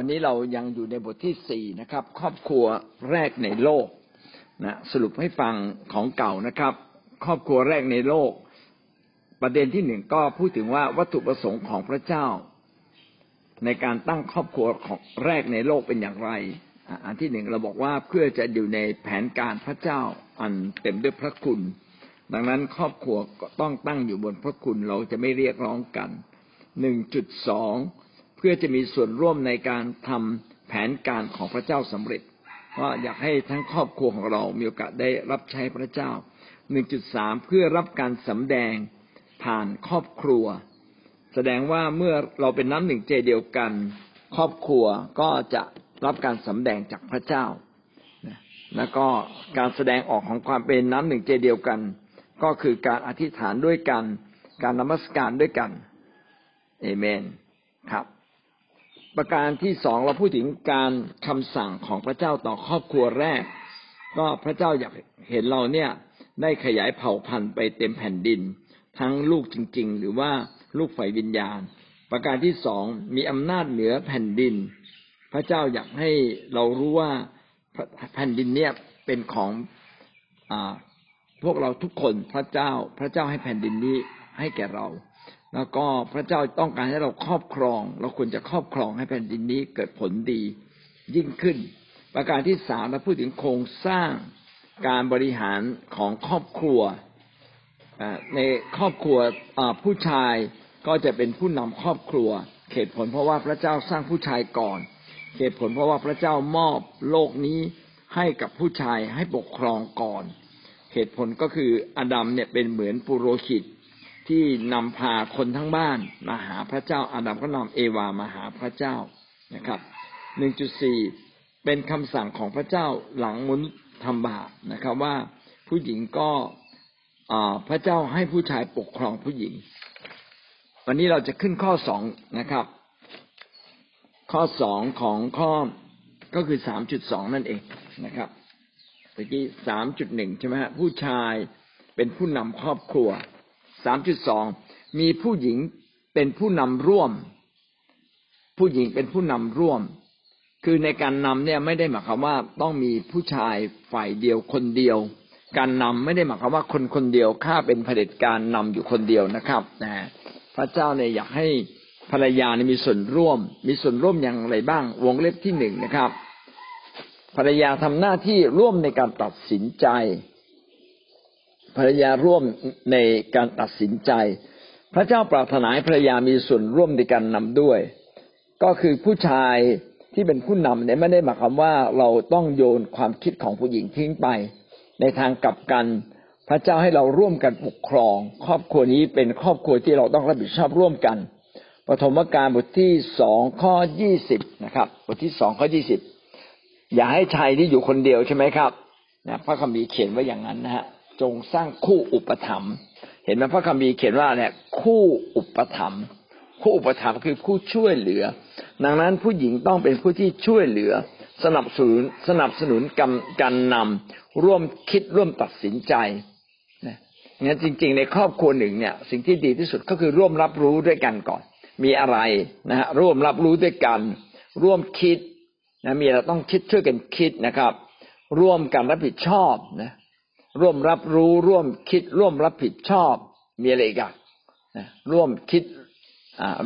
วันนี้เรายังอยู่ในบทที่สี่นะครับ ครอบครัวแรกในโลกนะสรุปให้ฟังของเก่านะครับ ครอบครัวแรกในโลก ประเด็นที่หนึ่งก็พูดถึงว่าวัตถุประสงค์ของพระเจ้า ในการตั้งครอบครัวของแรกในโลกเป็นอย่างไร อันที่หนึ่งเราบอกว่าเพื่อจะอยู่ในแผนการพระเจ้าอันเต็มด้วยพระคุณ ดังนั้นครอบครัวก็ต้องตั้งอยู่บนพระคุณเราจะไม่เรียกร้องกันหนึ่งจุดสอง เพื่อจะมีส่วนร่วมในการทำแผนการของพระเจ้าสำเร็จว่าอยากให้ทั้งครอบครัวของเรา มีโอกาสได้รับใช้พระเจ้าหนึ่งจุดสามเพื่อรับการสำแดงผ่านครอบครัว แสดงว่าเมื่อเราเป็นน้ำหนึ่งใจเดียวกัน ครอบครัวก็จะรับการสำแดงจากพระเจ้า แล้วก็การแสดงออกของความเป็นน้ำหนึ่งใจเดียวกัน ก็คือการอธิษฐานด้วยกัน การนมัสการด้วยกันเอเมน ครับ ประการที่สองเราพูดถึงการคำสั่งของพระเจ้าต่อครอบครัวแรก ก็พระเจ้าอยากเห็นเราเนี่ยได้ขยายเผ่าพันธุ์ไปเต็มแผ่นดิน ทั้งลูกจริง ๆ หรือว่าลูกฝ่ายวิญญาณ ประการที่สองมีอำนาจเหนือแผ่นดิน พระเจ้าอยากให้เรารู้ว่าแผ่นดินเนี่ยเป็นของอพวกเราทุกคนพระเจ้าพระเจ้าให้แผ่นดินนี้ให้แก่เรา แล้วก็พระเจ้าต้องการให้เราครอบครอง เราควรจะครอบครองให้แผ่นดินนี้เกิดผลดียิ่งขึ้น ประการที่สามเราพูดถึงโครงสร้างการบริหารของครอบครัวในครอบครัวผู้ชายก็จะเป็นผู้นำครอบครัวเหตุผลเพราะว่าพระเจ้าสร้างผู้ชายก่อนเหตุผลเพราะว่าพระเจ้ามอบโลกนี้ให้กับผู้ชายให้ปกครองก่อน เหตุผลก็คืออดัมเนี่ยเป็นเหมือนปุโรหิต ที่นำพาคนทั้งบ้านมาหาพระเจ้าอาดัมก็นำเอวามาหาพระเจ้านะครับหนึ่งจุดสี่เป็นคำสั่งของพระเจ้าหลังมนุษย์ทำบาปนะครับ ว่าผู้หญิงก็พระเจ้าให้ผู้ชายปกครองผู้หญิง วันนี้เราจะขึ้นข้อสองนะครับ ข้อสองของข้อก็คือสามจุดสองนั่นเองนะครับเมื่อกี้สามจุดหนึ่งใช่ไหมฮะผู้ชายเป็นผู้นำครอบครัว สามจุดสองมีผู้หญิงเป็นผู้นำร่วม ผู้หญิงเป็นผู้นำร่วม คือในการนำเนี่ยไม่ได้หมายความว่าต้องมีผู้ชายฝ่ายเดียวคนเดียว การนำไม่ได้หมายความว่าคนคนเดียวข้าเป็นเผด็จการนำอยู่คนเดียวนะครับนะพระเจ้าเนี่ยอยากให้ภรรยาเนี่ยมีส่วนร่วม มีส่วนร่วมอย่างไรบ้าง วงเล็บที่หนึ่งนะครับ ภรรยาทำหน้าที่ร่วมในการตัดสินใจ ภรรยาร่วมในการตัดสินใจ พระเจ้าปรารถนาให้ภรรยามีส่วนร่วมในการนำด้วย ก็คือผู้ชายที่เป็นผู้นำเนี่ยไม่ได้หมายความว่าเราต้องโยนความคิดของผู้หญิงทิ้งไป ในทางกลับกันพระเจ้าให้เราร่วมกันปกครอง ครอบครัวนี้เป็นครอบครัวที่เราต้องรับผิดชอบร่วมกันปฐมกาลบทที่สองข้อยี่สิบนะครับบทที่สองข้อยี่สิบอย่าให้ชายที่อยู่คนเดียวใช่ไหมครับนะพระคัมภีร์เขียนไว้อย่างนั้นนะฮะ จงสร้างคู่อุปถัมภ์เห็นไหมพระคัมภีร์เขียนว่าเนี่ยคู่อุปถัมภ์คู่อุปถัมภ์คือผู้ช่วยเหลือ ดังนั้นผู้หญิงต้องเป็นผู้ที่ช่วยเหลือ สนับสนุนสนับสนุนกำการนำร่วมคิดร่วมตัดสินใจนะงั้นจริง ๆ ในครอบครัวหนึ่งเนี่ย สิ่งที่ดีที่สุดก็คือร่วมรับรู้ด้วยกันก่อน มีอะไรนะฮะร่วมรับรู้ด้วยกัน ร่วมคิดนะมีเราต้องคิดช่วยกันคิดนะครับ ร่วมกันรับผิดชอบนะ ร่วมรับรู้ร่วมคิดร่วมรับผิดชอบมีอะไรกันร่วมคิด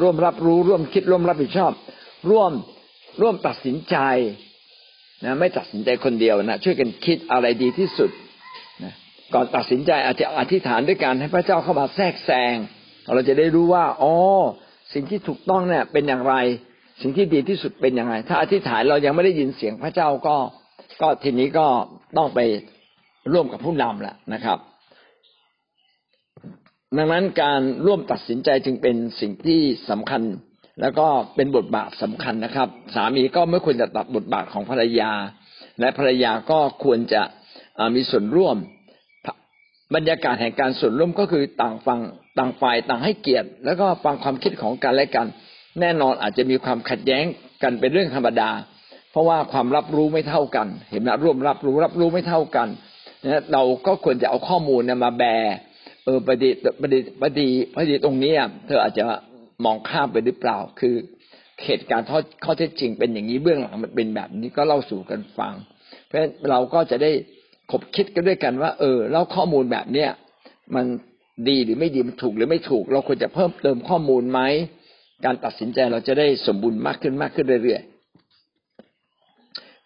ร่วมรับรู้ ร่วมคิดร่วมรับผิดชอบ ร่วมร่วมตัดสินใจนะไม่ตัดสินใจคนเดียวนะช่วยกันคิดอะไรดีที่สุดนะก่อนตัดสินใจอาจจะอธิษฐานด้วยการให้พระเจ้าเข้ามาแทรกแซงเราจะได้รู้ว่าอ๋อสิ่งที่ถูกต้องเนี่ยเป็นอย่างไร สิ่งที่ดีที่สุดเป็นอย่างไร ถ้าอธิษฐานเรายังไม่ได้ยินเสียงพระเจ้าก็ ก็ทีนี้ก็ต้องไป ร่วมกับผู้นำแหละนะครับ ดังนั้นการร่วมตัดสินใจจึงเป็นสิ่งที่สำคัญ แล้วก็เป็นบทบาทสำคัญนะครับ สามีก็ไม่ควรจะตัดบทบาทของภรรยา และภรรยาก็ควรจะมีส่วนร่วม บรรยากาศแห่งการส่วนร่วมก็คือต่างฟังต่างฝ่ายต่างให้เกียรติ แล้วก็ฟังความคิดของกันและกัน แน่นอนอาจจะมีความขัดแย้งกันเป็นเรื่องธรรมดา เพราะว่าความรับรู้ไม่เท่ากัน เห็นไหมร่วมรับรู้รับรู้ไม่เท่ากัน เราก็ควรจะเอาข้อมูลมาแบเออประดีประเดี๋ยวประดีประดีตรงนี้เธออาจจะมองข้ามไปหรือเปล่า คือเหตุการณ์ข้อข้อเท็จจริงเป็นอย่างนี้เบื้องหลังมันเป็นแบบนี้ก็เล่าสู่กันฟัง เพราะฉะนั้นเราก็จะได้คบคิดกันด้วยกันว่า เออเล่าข้อมูลแบบเนี้ยมันดีหรือไม่ดีมันถูกหรือไม่ถูก เราควรจะเพิ่มเติมข้อมูลไหมการตัดสินใจเราจะได้สมบูรณ์มากขึ้นมากขึ้นเรื่อยๆ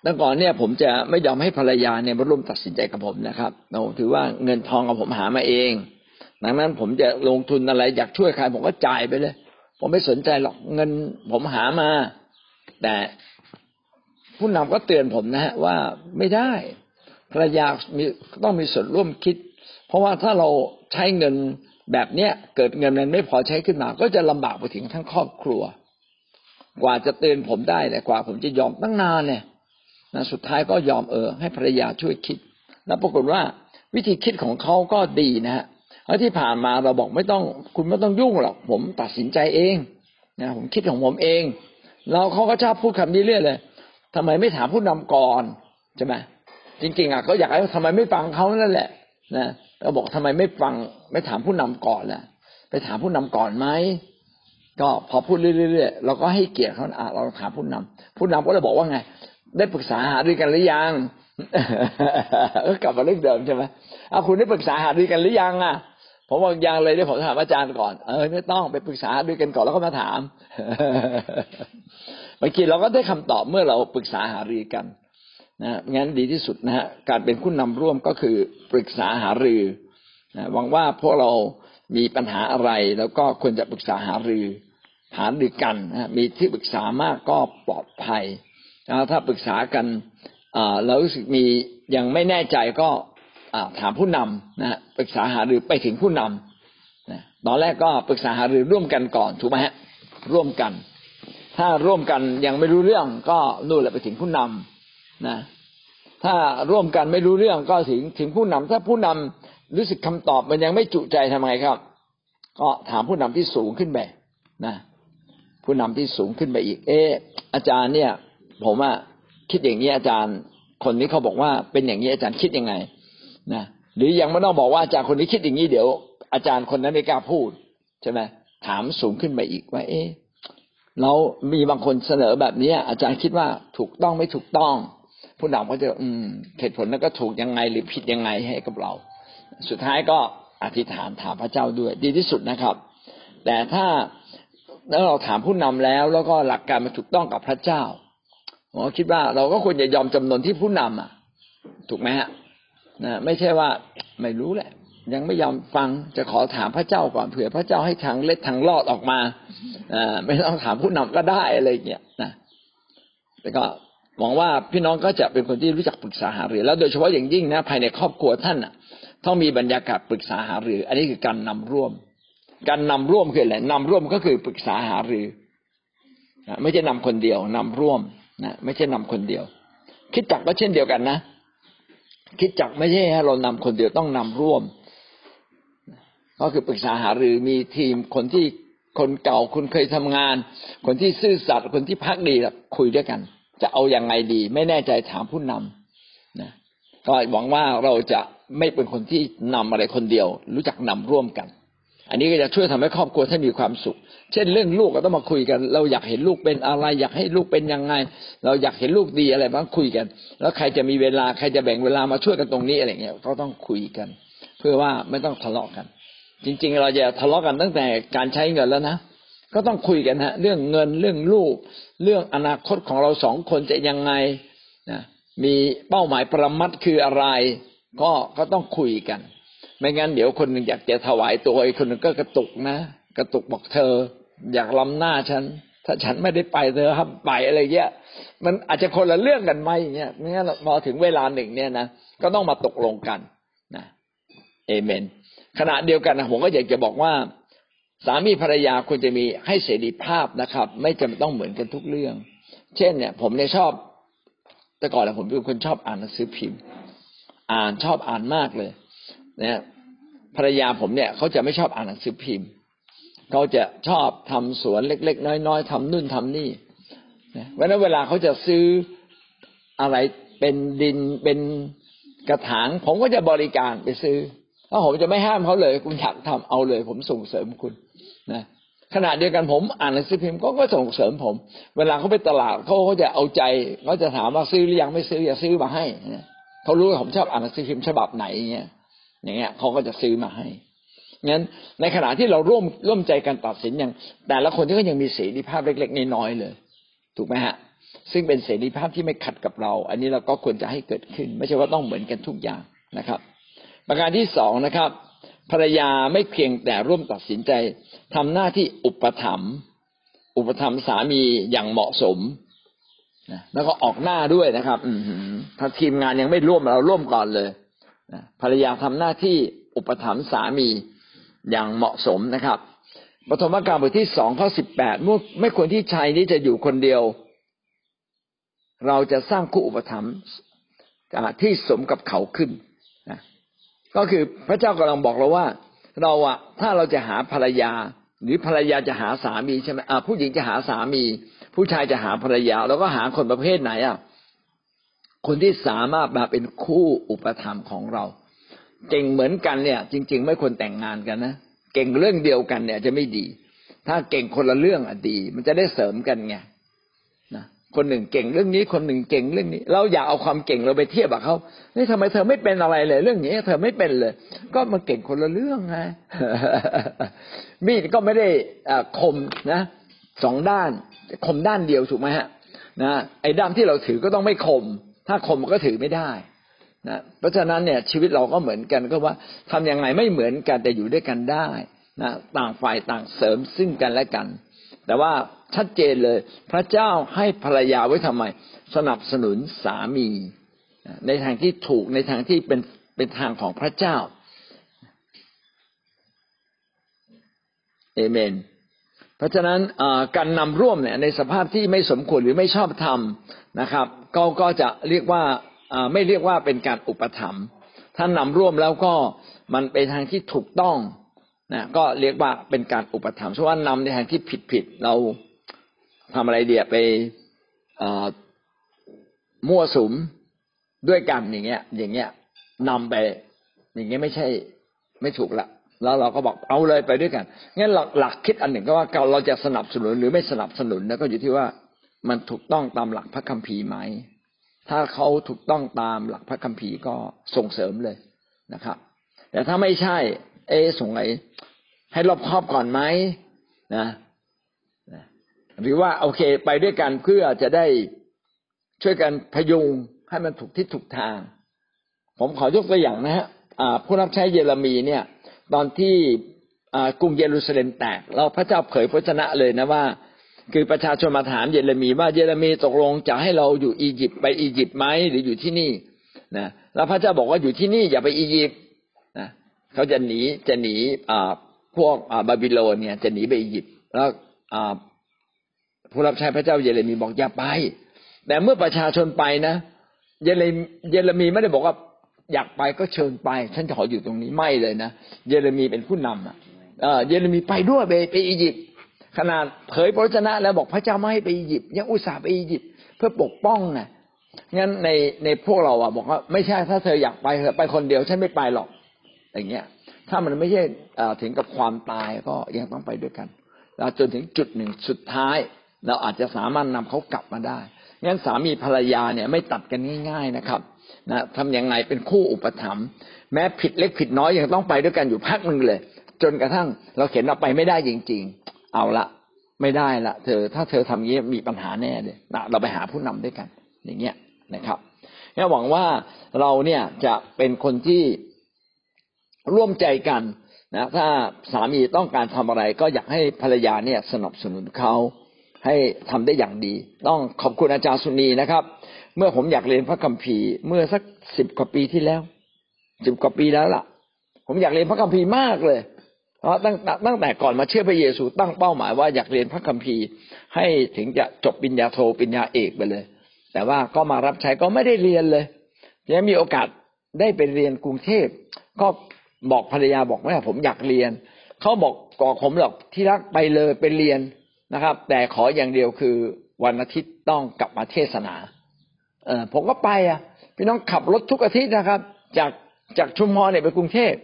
แตั้งก่อนเนี่ยผมจะไม่ยอมให้ภรรยาเนี่ยมาร่วมตัดสินใจกับผมนะครับเราถือว่าเงินทองกับผมหามาเอง ดังนั้นผมจะลงทุนอะไรอยากช่วยใครผมก็จ่ายไปเลย ผมไม่สนใจหรอกเงินผมหามา แต่ผู้นำก็เตือนผมนะฮะว่าไม่ได้ภรรยามีต้องมีส่วนร่วมคิด เพราะว่าถ้าเราใช้เงินแบบเนี้ยเกิดเงินมันไม่พอใช้ขึ้นมา ก็จะลำบากไปถึงทั้งครอบครัว กว่าจะเตือนผมได้แต่กว่าผมจะยอมตั้งนานเนี่ย นะสุดท้ายก็ยอมเออ ให้ภรรยาช่วยคิด แล้วปรากฏว่าวิธีคิดของเขาก็ดีนะฮะแล้วที่ผ่านมาเราบอกไม่ต้อง คุณไม่ต้องยุ่งหรอกผมตัดสินใจเองนะผมคิดของผมเอง เราเขาก็ชอบพูดคำนี้เรื่อยเลยทำไมไม่ถามผู้นำก่อนใช่ไหมจริงๆอะก็อยากให้ทำไมไม่ฟังเขานั่นแหละนะเราบอกทำไมไม่ฟัง ไม่ถามผู้นำก่อนล่ะ ไปถามผู้นำก่อนไหมก็พอพูดเรื่อยๆเราก็ให้เกียรติเขาอะเราถามผู้นำผู้นำก็เลยบอกว่าไง ได้ปรึกษาหารือกันหรือยังก็กลับมาเรื่องเดิมใช่ไหมเอาคุณได้ปรึกษาหารือกันหรือยังอะ ผมบอกยังเลยได้ผมถามอาจารย์ก่อน เออไม่ต้องไปปรึกษาด้วยกันก่อนแล้วก็มาถามบางทีเราก็ได้คำตอบเมื่อเราปรึกษาหารือกันนะงั้นดีที่สุดนะฮะการเป็นผู้นำร่วมก็คือปรึกษาหารือนะหวังว่าพวกเรามีปัญหาอะไร แล้วก็ควรจะปรึกษาหารือ หารือกันนะมีที่ปรึกษามากก็ปลอดภัย ถ้าปรึกษากันเรารู้สึกมียังไม่แน่ใจก็ถามผู้นำนะปรึกษาหารือไปถึงผู้นำนะตอนแรกก็ปรึกษาหารือร่วมกันก่อนถูกไหมฮะร่วมกัน ถ้าร่วมกันยังไม่รู้เรื่องก็นู่นแหละไปถึงผู้นำนะถ้าร่วมกันไม่รู้เรื่องก็ถึงถึงผู้นำถ้าผู้นำรู้สึกคำตอบมันยังไม่จุใจทำไงครับ ก็ถามผู้นำที่สูงขึ้นไปนะผู้นำที่สูงขึ้นไปอีก เอออาจารย์เนี่ย ผมว่าคิดอย่างนี้อาจารย์ คนนี้เขาบอกว่าเป็นอย่างนี้อาจารย์คิดยังไงนะหรือยังไม่ต้องบอกว่าอาจารย์คนนี้คิดอย่างนี้เดี๋ยว อาจารย์คนนั้นไม่กล้าพูดใช่ไหมถามสูงขึ้นไปอีกว่า เอ๊ะเรามีบางคนเสนอแบบนี้อาจารย์คิดว่าถูกต้องไม่ถูกต้อง ผู้นำก็จะอืมเหตุผลนั้นก็ถูกยังไงหรือผิดยังไงให้กับเรา สุดท้ายก็อธิษฐานถามพระเจ้าด้วย ดีที่สุดนะครับ แต่ถ้าแล้วเราถามผู้นำแล้ว แล้วก็หลักการมันถูกต้องกับพระเจ้า ผมคิดว่าเราก็ควรจะยอมจำนนที่ผู้นำอะ ถูกไหมฮะนะไม่ใช่ว่าไม่รู้แหละ ยังไม่ยอมฟังจะขอถามพระเจ้าก่อนเผื่อพระเจ้าให้ทางเล็ดทางรอดออกมาอ่าไม่ต้องถามผู้นำก็ได้อะไรเงี้ยนะแต่ก็หวังว่าพี่น้องก็จะเป็นคนที่รู้จักปรึกษาหารือ แล้วโดยเฉพาะอย่างยิ่งนะภายในครอบครัวท่านอะต้องมีบรรยากาศปรึกษาหารือ อันนี้คือการนำร่วม การนำร่วมคืออะไรนำร่วมก็คือปรึกษาหารือ ไม่ใช่นำคนเดียวนำร่วม นะไม่ใช่นำคนเดียว คิดจักก็เช่นเดียวกันนะ คิดจักไม่ใช่ให้เรานำคนเดียวต้องนำร่วม ก็คือปรึกษาหารือมีทีมคนที่คนเก่าคุณเคยทำงาน คนที่ซื่อสัตย์คนที่พักดีคุยด้วยกัน จะเอาอย่างไงดี ไม่แน่ใจถามผู้นำนะก็หวังว่าเราจะไม่เป็นคนที่นำอะไรคนเดียว รู้จักนำร่วมกัน อันนี้ก็จะช่วยทำให้ครอบครัวท่านมีความสุข เช่นเรื่องลูกก็ต้องมาคุยกัน เราอยากเห็นลูกเป็นอะไร อยากให้ลูกเป็นยังไง เราอยากเห็นลูกดีอะไรบ้างคุยกัน แล้วใครจะมีเวลาใครจะแบ่งเวลามาช่วยกันตรงนี้อะไรเงี้ยก็ต้องคุยกัน เพื่อว่าไม่ต้องทะเลาะกัน จริง ๆ เราจะทะเลาะกันตั้งแต่การใช้เงินแล้วนะก็ต้องคุยกันฮะ เรื่องเงินเรื่องลูก เรื่องอนาคตของเราสองคนจะยังไงนะมีเป้าหมายประมัดคืออะไร ก็ก็ต้องคุยกัน ไม่งั้นเดี๋ยวคนหนึ่งอยากจะถวายตัวอีกคนหนึ่งก็กระตุกนะ กระตุกบอกเธอ อยากล้ำหน้าฉัน ถ้าฉันไม่ได้ไปเธอห้ามไปอะไรเงี้ย มันอาจจะคนละเรื่องกันไหมเงี้ยไม่งั้นพอถึงเวลาหนึ่งเนี่ยนะก็ต้องมาตกลงกันนะเอเมน ขณะเดียวกันนะผมก็อยากจะบอกว่า สามีภรรยาควรจะมีให้เสรีภาพนะครับ ไม่จำต้องเหมือนกันทุกเรื่อง เช่นเนี่ย ผมเนี่ยชอบ แต่ก่อนนะผมเป็นคนชอบอ่านหนังสือพิมพ์ อ่านชอบอ่านมากเลย นะภรรยาผมเนี่ยเขาจะไม่ชอบอ่านหนังสือพิมพ์เขาจะชอบทำสวนเล็ก ๆ น้อยๆทำนู่นทำนี่นะเพราะนั้นเวลาเขาจะซื้ออะไรเป็นดินเป็นกระถางผมก็จะบริการไปซื้อแล้วผมจะไม่ห้ามเขาเลย คุณอยากทำเอาเลย ผมส่งเสริมคุณนะขณะเดียวกันผมอ่านหนังสือพิมพ์ก็ก็ส่งเสริมผม เวลาเขาไปตลาดเขาก็จะเอาใจเขาจะถามว่าซื้อหรือยังไม่ซื้ออย่าซื้อมาให้เขารู้ว่าผมชอบอ่านหนังสือพิมพ์ฉบับไหนเงี้ย อย่างเงี้ยเขาก็จะซื้อมาให้งั้นในขณะที่เราร่วมร่วมใจกันตัดสินอย่าง แต่ละคนที่ก็ยังมีเสรีภาพเล็ก ๆน้อยๆเลย ถูกไหมฮะ ซึ่งเป็นเสรีภาพที่ไม่ขัดกับเรา อันนี้เราก็ควรจะให้เกิดขึ้น ไม่ใช่ว่าต้องเหมือนกันทุกอย่างนะครับ ประการที่สองนะครับ ภรรยาไม่เพียงแต่ร่วมตัดสินใจทำหน้าที่อุปถัมภ์อุปถัมภ์สามีอย่างเหมาะสมนะแล้วก็ออกหน้าด้วยนะครับ อืถ้าทีมงานยังไม่ร่วมเราร่วมก่อนเลย ภรรยาทำหน้าที่อุปถัมภ์สามีอย่างเหมาะสมนะครับปฐมกาลบทที่สองข้อสิบแปดเมื่อไม่ควรที่ชายนี้จะอยู่คนเดียว เราจะสร้างคู่อุปถัมภ์ที่สมกับเขาขึ้นนะก็คือพระเจ้ากำลังบอกเราว่า เราอะถ้าเราจะหาภรรยา หรือภรรยาจะหาสามีใช่ไหมผู้หญิงจะหาสามี ผู้ชายจะหาภรรยาเราก็หาคนประเภทไหนอะ คนที่สามารถมาเป็นคู่อุปถัมภ์ของเรา เก่งเหมือนกันเนี่ย จริง ๆ ไม่ควรแต่งงานกันนะเก่งเรื่องเดียวกันเนี่ยจะไม่ดี ถ้าเก่งคนละเรื่องอะดี มันจะได้เสริมกันไงนะคนหนึ่งเก่งเรื่องนี้คนหนึ่งเก่งเรื่องนี้ เราอยากเอาความเก่งเราไปเทียบกับเขานี่ทำไมเธอไม่เป็นอะไรเลย เรื่องนี้เธอไม่เป็นเลย ก็มันเก่งคนละเรื่องไงมีดก็ไม่ได้คมนะสองด้านคมด้านเดียวถูกไหมฮะนะไอ้ด้ามที่เราถือก็ต้องไม่คม ถ้าคมก็ถือไม่ได้นะเพราะฉะนั้นเนี่ยชีวิตเราก็เหมือนกันก็ว่าทำยังไงไม่เหมือนกันแต่อยู่ด้วยกันได้นะต่างฝ่ายต่างเสริมซึ่งกันและกัน แต่ว่าชัดเจนเลย พระเจ้าให้ภรรยาไว้ทำไม สนับสนุนสามี ในทางที่ถูกในทางที่เป็นเป็นทางของพระเจ้าเอเมน เพราะฉะนั้นการนำร่วมเนี่ยในสภาพที่ไม่สมควรหรือไม่ชอบธรรมนะครับ ก็ก็จะเรียกว่าไม่เรียกว่าเป็นการอุปถัมภ์ถ้านำร่วมแล้วก็มันไปทางที่ถูกต้องนะก็เรียกว่าเป็นการอุปถัมภ์เพราะว่านำในทางที่ผิดผิดเราทำอะไรเดียไปมั่วสุมด้วยกันอย่างเงี้ย อย่างเงี้ยนำไป อย่างเงี้ยไม่ใช่ไม่ถูกละแล้วเราก็บอกเอาเลยไปด้วยกันงั้นหลักหลักคิดอันหนึ่งก็ว่าเราจะสนับสนุนหรือไม่สนับสนุนนะก็อยู่ที่ว่า มันถูกต้องตามหลักพระคัมภีร์ไหม ถ้าเขาถูกต้องตามหลักพระคัมภีร์ก็ส่งเสริมเลยนะครับ แต่ถ้าไม่ใช่ เอส่งไหนให้รอบครอบก่อนไหมนะหรือว่าโอเคไปด้วยกันเพื่อจะได้ช่วยกันพยุงให้มันถูกทิศถูกทาง ผมขอยกตัวอย่างนะฮะผู้รับใช้เยเรมีเนี่ย ตอนที่กรุงเยรูซาเล็มแตก เราพระเจ้าเผยพระชนะเลยนะว่า คือประชาชนมาถามเยเรมีว่าเยเรมีตกลงจะให้เราอยู่อียิปต์ไปอียิปต์ไหมหรืออยู่ที่นี่นะแล้วพระเจ้าบอกว่าอยู่ที่นี่อย่าไปอียิปต์นะเขาจะหนีจะหนีอ่าพวกอ่าบาบิโลนเนี่ยจะหนีไปอียิปต์แล้วอ่าผู้รับใช้พระเจ้าเยเรมีบอกอย่าไป แต่เมื่อประชาชนไปนะ เยเรเยเรมีไม่ได้บอกว่าอยากไปก็เชิญไป ฉันจะขออยู่ตรงนี้ไม่เลยนะเยเรมีเป็นผู้นำอะเยเรมีไปด้วยไปไปอียิปต์ ขนาดเผยพระชนะแล้วบอกพระเจ้าไม่ให้ไปอียิปต์ยังอุตส่าห์ไปอียิปต์เพื่อปกป้องไงงั้นในในพวกเราอะบอกว่าไม่ใช่ถ้าเธออยากไปเธอไปคนเดียวฉันไม่ไปหรอก อย่างเงี้ย ถ้ามันไม่ใช่ถึงกับความตายก็ยังต้องไปด้วยกันแล้วจนถึงจุดหนึ่งสุดท้าย เราอาจจะสามารถนำเขากลับมาได้งั้นสามีภรรยาเนี่ยไม่ตัดกันง่าย ๆนะครับนะทำยังไงเป็นคู่อุปถัมภ์แม้ผิดเล็กผิดน้อยยังต้องไปด้วยกันอยู่พักหนึ่งเลย จนกระทั่งเราเห็นเราไปไม่ได้จริง ๆ เอาละ ไม่ได้ละเธอถ้าเธอทำงี้มีปัญหาแน่เลยนะเราไปหาผู้นำด้วยกัน อย่างเงี้ยนะครับเนี่ยหวังว่าเราเนี่ยจะเป็นคนที่ร่วมใจกันนะถ้าสามีต้องการทำอะไร ก็อยากให้ภรรยาเนี่ยสนับสนุนเขาให้ทำได้อย่างดี ต้องขอบคุณอาจารย์สุนีนะครับ เมื่อผมอยากเรียนพระคัมภีร์เมื่อสักสิบกว่าปีที่แล้วสิบกว่าปีแล้วล่ะ ผมอยากเรียนพระคัมภีร์มากเลย ตั้งตั้งแต่ก่อนมาเชื่อพระเยซูตั้งเป้าหมายว่าอยากเรียนพระคัมภีร์ ให้ถึงจะจบปริญญาโทปริญญาเอกไปเลย แต่ว่าก็มารับใช้ก็ไม่ได้เรียนเลยยังมีโอกาสได้ไปเรียนกรุงเทพก็บอกภรรยาบอกว่าผมอยากเรียนเขาบอกก่อผมหรอกที่รักไปเลยไปเรียนนะครับ แต่ขออย่างเดียวคือวันอาทิตย์ต้องกลับมาเทศนา เออผมก็ไปอะพี่น้องขับรถทุกอาทิตย์นะครับ จากจากชุมพรเนี่ยไปกรุงเทพ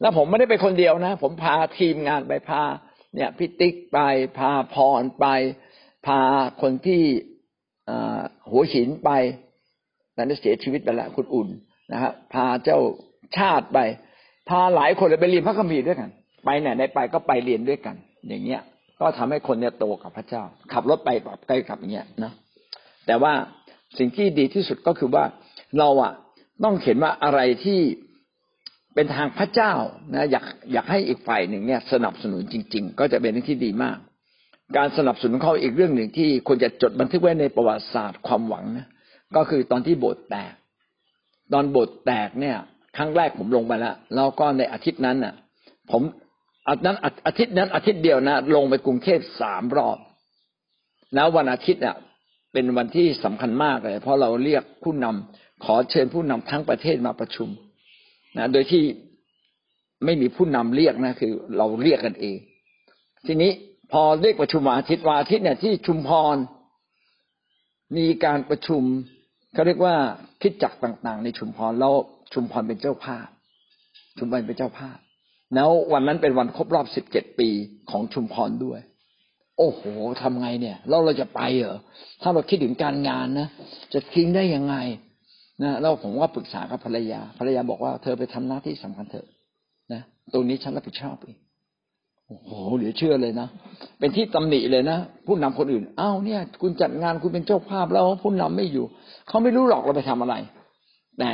แล้วผมไม่ได้ไปคนเดียวนะ ผมพาทีมงานไปพา เนี่ยพี่ติ๊กไป พาพรไป พาคนที่หัวหินไปตอนนี้เสียชีวิตไปแล้วคุณอุ่นนะฮะพาเจ้าชาติไป พาหลายคนเลยไปเรียนพระคัมภีร์ด้วยกัน ไปไหนได้ไปก็ไปเรียนด้วยกัน อย่างเงี้ย ก็ทำให้คนเนี่ยโตกับพระเจ้า ขับรถไปแบบใกล้กับอย่างเงี้ยนะแต่ว่าสิ่งที่ดีที่สุดก็คือว่าเราอะต้องเห็นว่าอะไรที่ เป็นทางพระเจ้านะอยากอยากให้อีกฝ่ายหนึ่งเนี่ยสนับสนุนจริง ๆ ก็จะเป็นเรื่องที่ดีมาก การสนับสนุนเขาอีกเรื่องหนึ่งที่ควรจะจดบันทึกไว้ในประวัติศาสตร์ความหวังนะก็คือตอนที่โบสถ์แตก ตอนโบสถ์แตกเนี่ย ครั้งแรกผมลงไปแล้วแล้วก็ในอาทิตย์นั้นน่ะ ผมอาทิตย์นั้นอาทิตย์นั้นอาทิตย์เดียวนะลงไปกรุงเทพสามรอบ แล้ววันอาทิตย์เนี่ยเป็นวันที่สำคัญมากเลย เพราะเราเรียกผู้นำขอเชิญผู้นำทั้งประเทศมาประชุม นะโดยที่ไม่มีผู้นำเรียกนะคือ เราเรียกกันเอง ทีนี้พอเรียกประชุมวันอาทิตย์วันอาทิตย์เนี่ยที่ชุมพร มีการประชุมเขาเรียกว่าคิดจักต่าง ๆ ในชุมพรแล้วชุมพรเป็นเจ้าภาพ ชุมพรเป็นเจ้าภาพ แล้ววันนั้นเป็นวันครบรอบสิบเจ็ดปีของชุมพรด้วย โอ้โหทำไงเนี่ยเราเราจะไปเหรอถ้าเราคิดถึงการงานนะจะทิ้งได้ยังไง นะแล้วผมว่าปรึกษากับภรรยา ภรรยาบอกว่าเธอไปทำหน้าที่สำคัญเถอะนะตรงนี้ฉันรับผิดชอบเองโอ้โหเหลือเชื่อเลยนะเป็นที่ตำหนิเลยนะผู้นำคนอื่นอ้าวเนี่ย คุณจัดงานคุณเป็นเจ้าภาพแล้วผู้นำไม่อยู่เขาไม่รู้หรอกเราไปทำอะไร แต่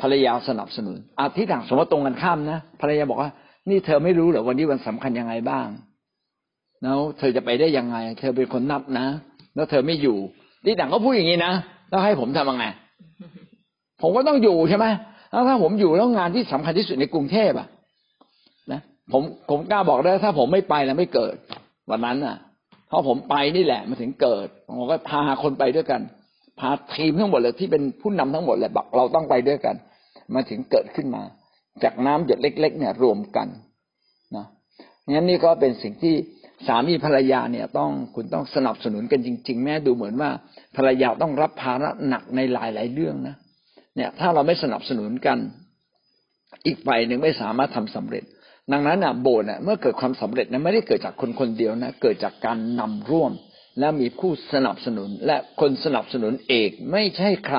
ภรรยาสนับสนุนอาทิตย์ต่างสมมติตรงกันข้ามนะภรรยาบอกว่า นี่เธอไม่รู้เหรอวันนี้วันสำคัญยังไงบ้างแล้วเธอจะไปได้ยังไง เธอเป็นคนนับนะ แล้วเธอไม่อยู่ที่ต่างก็พูดอย่างนี้นะแล้วให้ผมทำยังไง ผมก็ต้องอยู่ใช่ไหมถ้าผมอยู่แล้วงานที่สำคัญที่สุดในกรุงเทพอะนะผมผมกล้าบอกได้ถ้าผมไม่ไปแล้วไม่เกิด วันนั้นอะเพราะผมไปนี่แหละมันถึงเกิดผมก็พาคนไปด้วยกัน พาทีมทั้งหมดเลยที่เป็นผู้นำทั้งหมดเลยบอกเราต้องไปด้วยกันมาถึงเกิดขึ้นมา จากน้ำหยดเล็ก ๆ เนี่ยรวมกันนะงั้นนี่ก็เป็นสิ่งที่ สามีภรรยาเนี่ยต้องคุณต้องสนับสนุนกันจริง ๆ แม้ดูเหมือนว่าภรรยาต้องรับภาระหนักในหลาย ๆ เรื่องนะเนี่ยถ้าเราไม่สนับสนุนกัน อีกฝ่ายหนึ่งไม่สามารถทำสำเร็จ ดังนั้นอะโบสถ์เมื่อเกิดความสำเร็จนะไม่ได้เกิดจากคนคนเดียวนะเกิดจากการนำร่วม และมีผู้สนับสนุนและคนสนับสนุนเอกไม่ใช่ใคร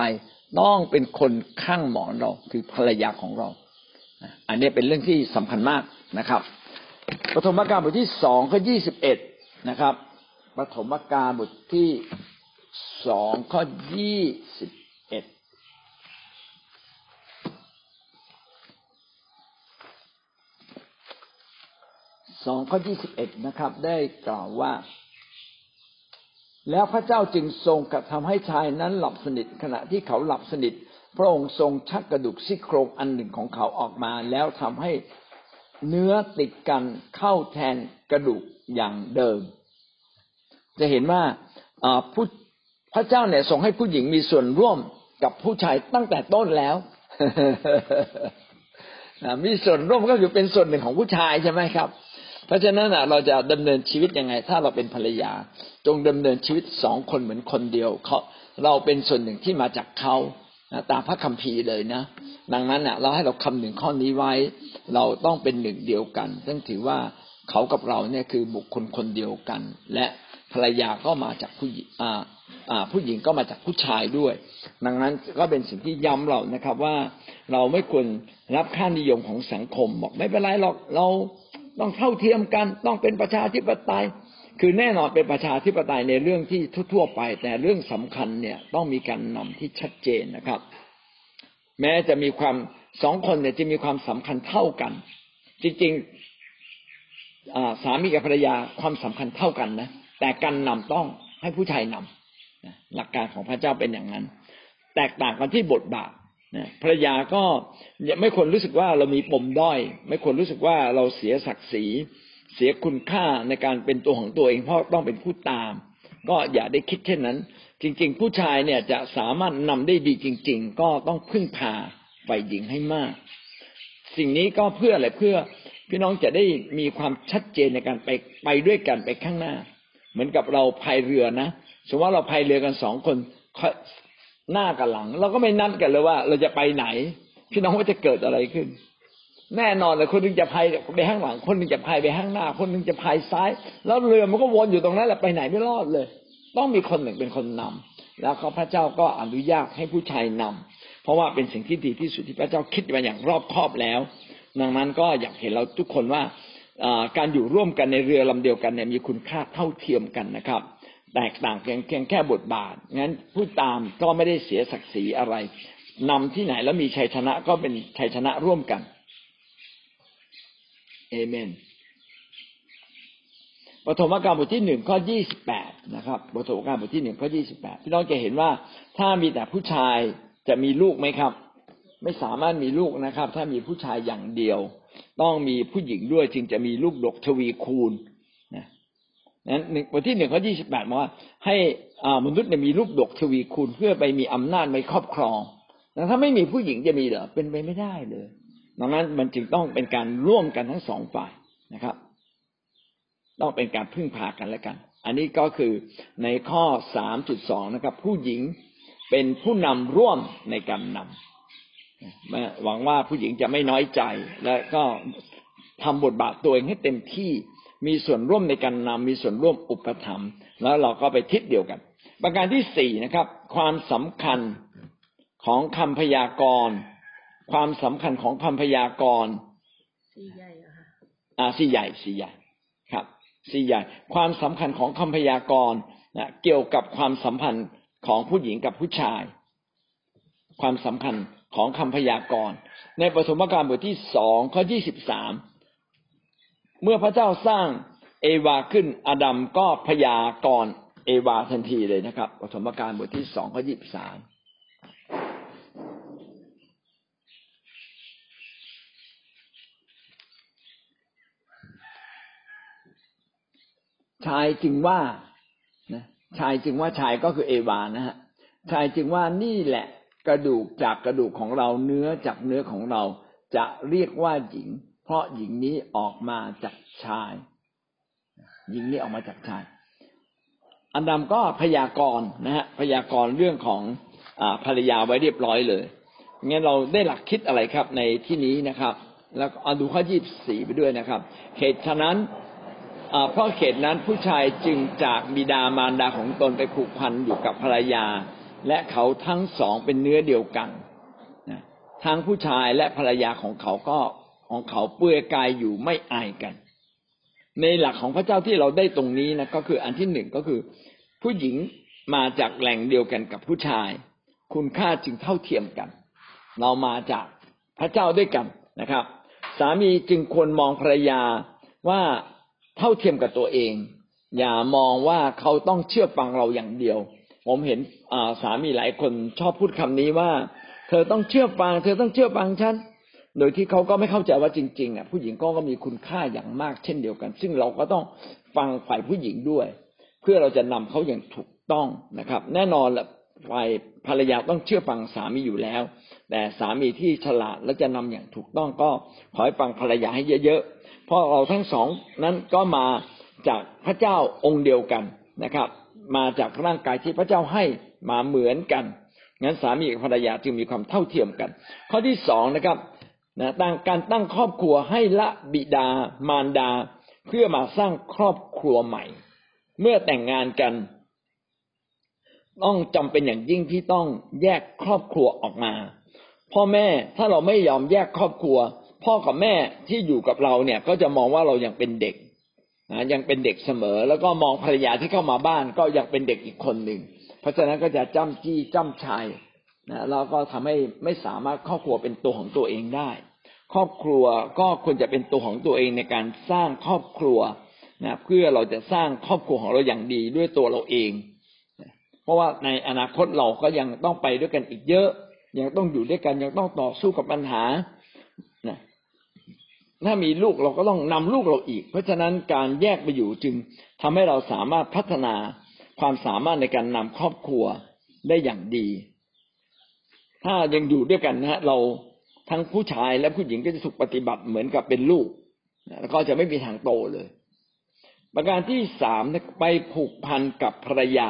ต้องเป็นคนข้างหมอนเราคือภรรยาของเรา อันนี้เป็นเรื่องที่สำคัญมากนะครับ ปฐมกาลบทที่สองข้อยี่สิบเอ็ดนะครับปฐมกาลบทที่สองข้อยี่สิบเอ็ดสองข้อยี่สิบเอ็ดนะครับ ได้กล่าวว่า แล้วพระเจ้าจึงทรงกระทำให้ชายนั้นหลับสนิทขณะที่เขาหลับสนิท พระองค์ทรงชักกระดูกซี่โครงอันหนึ่งของเขาออกมา แล้วทำให้ เนื้อติดกันเข้าแทนกระดูกอย่างเดิม จะเห็นว่าผู้พระเจ้าเนี่ยทรงให้ผู้หญิงมีส่วนร่วมกับผู้ชายตั้งแต่ต้นแล้วมีส่วนร่วมก็คือเป็นส่วนหนึ่งของผู้ชายใช่ไหมครับ เพราะฉะนั้นเราจะดำเนินชีวิตยังไง ถ้าเราเป็นภรรยา จงดำเนินชีวิตสองคนเหมือนคนเดียวเขาเราเป็นส่วนหนึ่งที่มาจากเขาตามพระคัมภีร์เลยนะ ดังนั้นเนี่ยเราให้เราคำหนึ่งข้อนี้ไว้ เราต้องเป็นหนึ่งเดียวกัน ซึ่งถือว่าเขากับเราเนี่ยคือบุคคลคนเดียวกัน และภรรยาก็มาจากผู้หญิงผู้หญิงก็มาจากผู้ชายด้วย ดังนั้นก็เป็นสิ่งที่ย้ำเรานะครับว่าเราไม่ควรรับค่านิยมของสังคมบอกไม่เป็นไรหรอกเราต้องเท่าเทียมกัน ต้องเป็นประชาธิปไตย คือแน่นอนเป็นประชาธิปไตยในเรื่องที่ทั่วๆไป แต่เรื่องสำคัญเนี่ยต้องมีการนำที่ชัดเจนนะครับ แม้จะมีความสองคนเนี่ยจะมีความสำคัญเท่ากัน จริงๆสามีกับภรรยาความสำคัญเท่ากันนะแต่การนำต้องให้ผู้ชายนำหลักการของพระเจ้าเป็นอย่างนั้น แตกต่างกันที่บทบาทภรรยาก็ไม่ควรรู้สึกว่าเรามีปมด้อย ไม่ควรรู้สึกว่าเราเสียศักดิ์ศรี เสียคุณค่าในการเป็นตัวของตัวเองเพราะต้องเป็นผู้ตาม ก็อย่าได้คิดเช่นนั้น จริง ๆ ผู้ชายเนี่ยจะสามารถนำได้ดีจริง ๆ ก็ต้องพึ่งพาฝ่ายหญิงให้มาก สิ่งนี้ก็เพื่ออะไรเพื่อพี่น้องจะได้มีความชัดเจนในการไปไปด้วยกันไปข้างหน้า เหมือนกับเราพายเรือนะสมมติว่าเราพายเรือกันสองคนหน้ากับหลัง เราก็ไม่นัดกันเลยว่า เราจะไปไหน พี่น้องว่าจะเกิดอะไรขึ้น แน่นอนเลยคนหนึงจะพายไปข้างหลัง คนหนึงจะพายไปข้างหน้า คนหนึงจะพายซ้าย แล้วเรือมันก็วนอยู่ตรงนั้นแหละไปไหนไม่รอดเลย ต้องมีคนหนึ่งเป็นคนนำแล้วก็พระเจ้าก็อนุญาตให้ผู้ชายนำเพราะว่าเป็นสิ่งที่ดีที่สุดที่พระเจ้าคิดมาอย่างรอบคอบแล้ว ดังนั้นก็อยากเห็นเราทุกคนว่าการอยู่ร่วมกันในเรือลำเดียวกันเนี่ยมีคุณค่าเท่าเทียมกันนะครับ แตกต่างเพียงแค่บทบาทงั้นผู้ตามก็ไม่ได้เสียศักดิ์ศรีอะไรนำที่ไหนแล้วมีชัยชนะก็เป็นชัยชนะร่วมกันเอเมน ปฐมกาลบทที่หนึ่งข้อยี่สิบแปดนะครับปฐมกาลบทที่หนึ่งข้อยี่สิบแปดพี่น้องจะเห็นว่าถ้ามีแต่ผู้ชายจะมีลูกไหมครับ ไม่สามารถมีลูกนะครับ ถ้ามีผู้ชายอย่างเดียว ต้องมีผู้หญิงด้วยจึงจะมีลูกดกทวีคูณนะนั้นบทที่หนึ่งข้อยี่สิบแปดบอกว่า ให้มนุษย์เนี่ยมีลูกดกทวีคูณเพื่อไปมีอำนาจไปครอบครองแต่ถ้าไม่มีผู้หญิงจะมีเหรอเป็นไปไม่ได้เลยดังนั้นมันจึงต้องเป็นการร่วมกันทั้งสองฝ่ายนะครับ ต้องเป็นการพึ่งพากันและกัน อันนี้ก็คือในข้อสามจุดสองนะครับ ผู้หญิงเป็นผู้นำร่วมในการนำหวังว่าผู้หญิงจะไม่น้อยใจ และก็ทำบทบาทตัวเองให้เต็มที่มีส่วนร่วมในการนำมีส่วนร่วมอุปถัมภ์แล้วเราก็ไปทิศเดียวกัน ประการที่สี่นะครับ ความสำคัญของคำพยากรณ์ ความสำคัญของคำพยากรณ์สี่ใหญ่อ่าสี่ใหญ่สี่ใหญ่ สี่ใหญ่ความสำคัญของคำพยากรณ์นะเกี่ยวกับความสัมพันธ์ของผู้หญิงกับผู้ชาย ความสำคัญของคำพยากรณ์ ในปฐมกาลบทที่สองข้อยี่สิบสามเมื่อพระเจ้าสร้างเอวาขึ้นอดัมก็พยากรณ์เอวาทันทีเลยนะครับปฐมกาลบทที่สองข้อยี่สิบสาม ชายจึงว่านะชายจึงว่าชายก็คือเอวานะฮะชายจึงว่านี่แหละ กระดูกจากกระดูกของเราเนื้อจากเนื้อของเรา จะเรียกว่าหญิง เพราะหญิงนี้ออกมาจากชายหญิงนี้ออกมาจากชาย อันดำก็พยากรณ์นะฮะพยากรณ์เรื่องของอภรรยาไว้เรียบร้อยเลยงั้นเราได้หลักคิดอะไรครับในที่นี้นะครับ แล้วเอาดูข้อยี่สี่ไปด้วยนะครับเหตุฉะนั้น เพราะเหตุนั้นผู้ชายจึงจากบิดามารดาของตนไปผูกพันอยู่กับภรรยา และเขาทั้งสองเป็นเนื้อเดียวกันทั้งผู้ชายและภรรยาของเขาก็ของเขาเปื่อยกายอยู่ไม่อายกัน ในหลักของพระเจ้าที่เราได้ตรงนี้นะก็คืออันที่หนึ่งก็คือ ผู้หญิงมาจากแหล่งเดียวกันกับผู้ชาย คุณค่าจึงเท่าเทียมกัน เรามาจากพระเจ้าด้วยกันนะครับ สามีจึงควรมองภรรยาว่า เท่าเทียมกับตัวเอง อย่ามองว่าเขาต้องเชื่อฟังเราอย่างเดียว ผมเห็นสามีหลายคนชอบพูดคำนี้ว่า เธอต้องเชื่อฟัง เธอต้องเชื่อฟังฉันโดยที่เขาก็ไม่เข้าใจว่าจริงๆอะผู้หญิงก็ก็มีคุณค่าอย่างมากเช่นเดียวกัน ซึ่งเราก็ต้องฟังฝ่ายผู้หญิงด้วย เพื่อเราจะนำเขาอย่างถูกต้องนะครับ แน่นอนแหละฝ่ายภรรยาต้องเชื่อฟังสามีอยู่แล้ว แต่สามีที่ฉลาดและจะนำอย่างถูกต้องก็ขอให้ฟังภรรยาให้เยอะ ราะเราทั้งสองนั้นก็มาจากพระเจ้าองค์เดียวกันนะครับ มาจากร่างกายที่พระเจ้าให้มาเหมือนกันงั้นสามีกับภรรยาจึงมีความเท่าเทียมกัน ข้อที่สองนะครับนะตั้งการตั้งครอบครัวให้ละบิดามารดา เพื่อมาสร้างครอบครัวใหม่ เมื่อแต่งงานกัน ต้องจำเป็นอย่างยิ่งที่ต้องแยกครอบครัวออกมา พ่อแม่ถ้าเราไม่ยอมแยกครอบครัว พ่อกับแม่ที่อยู่กับเราเนี่ย ก็จะมองว่าเรายังเป็นเด็กนะยังเป็นเด็กเสมอ แล้วก็มองภรรยาที่เข้ามาบ้านก็ยังเป็นเด็กอีกคนหนึ่งเพราะฉะนั้นก็จะจ้ำจี้จ้ำชัยนะแล้วก็ทำให้ไม่สามารถครอบครัวเป็นตัวของตัวเองได้ ครอบครัวก็ควรจะเป็นตัวของตัวเองในการสร้างครอบครัวนะเพื่อเราจะสร้างครอบครัวของเราอย่างดีด้วยตัวเราเอง เพราะว่าในอนาคตเราก็ยังต้องไปด้วยกันอีกเยอะ ยังต้องอยู่ด้วยกันยังต้องต่อสู้กับปัญหา ถ้ามีลูกเราก็ต้องนำลูกเราอีก เพราะฉะนั้นการแยกไปอยู่จึงทำให้เราสามารถพัฒนาความสามารถในการนำครอบครัวได้อย่างดี ถ้ายังอยู่ด้วยกันนะเราทั้งผู้ชายและผู้หญิงก็จะถูกปฏิบัติเหมือนกับเป็นลูกแล้วก็จะไม่มีทางโตเลย ประการที่สามไปผูกพันกับภรรยา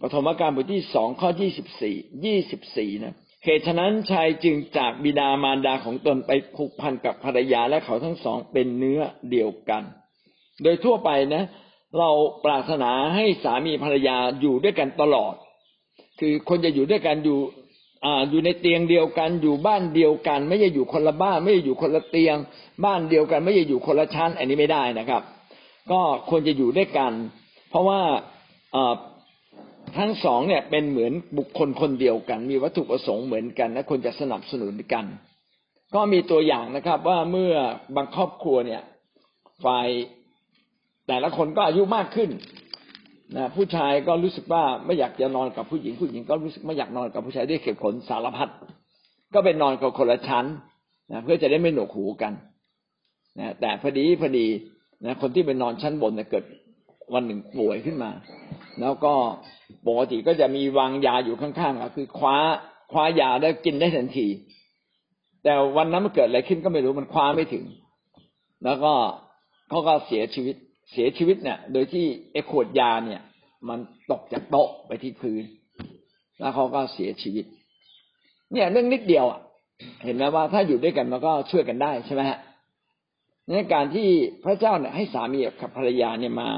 ปฐมกาลบทที่สองข้อยี่สิบสี่ยี่สิบสี่นะ เหตุฉะนั้นชายจึงจากบิดามารดาของตนไปผูกพันกับภรรยาและเขาทั้งสองเป็นเนื้อเดียวกัน โดยทั่วไปนะ เราปรารถนาให้สามีภรรยาอยู่ด้วยกันตลอด คือคนจะอยู่ด้วยกันอยู่อ่าอยู่ในเตียงเดียวกัน อยู่บ้านเดียวกัน ไม่ใช่อยู่คนละบ้าน ไม่ใช่อยู่คนละเตียง บ้านเดียวกัน ไม่ใช่อยู่คนละชั้น อันนี้ไม่ได้นะครับ ก็ควรจะอยู่ด้วยกัน เพราะว่า ทั้งสองเนี่ยเป็นเหมือนบุคคลคนเดียวกัน มีวัตถุประสงค์เหมือนกันและควรจะสนับสนุนกัน ก็มีตัวอย่างนะครับ ว่าเมื่อบางครอบครัวเนี่ยฝ่ายแต่ละคนก็อายุมากขึ้นนะผู้ชายก็รู้สึกว่าไม่อยากจะนอนกับผู้หญิงผู้หญิงก็รู้สึกไม่อยากนอนกับผู้ชายด้วยเหตุผลสารพัดก็เป็นนอนกับคนละชั้นนะเพื่อจะได้ไม่หนวกหูกันนะแต่พอดีพอดีนะคนที่ไปนอนชั้นบนเนี่ยเกิด วันหนึ่งป่วยขึ้นมา แล้วก็ปกติก็จะมีวางยาอยู่ข้างๆคือคว้าคว้ายาได้วกินได้ทันที แต่วันนั้นมันเกิดอะไรขึ้นก็ไม่รู้มันคว้าไม่ถึง แล้วก็เขาก็เสียชีวิตเสียชีวิตเนี่ย โดยที่ไอ้ขวดยาเนี่ย มันตกจากโต๊ะไปที่พื้น แล้วเขาก็เสียชีวิต เนี่ยเรื่องนิดเดียวอะ เห็นไหมว่าถ้าอยู่ด้วยกันมันก็ช่วยกันได้ใช่ไหมฮะในการที่พระเจ้าเนี่ยให้สามีกับภรรยาเนี่ยมา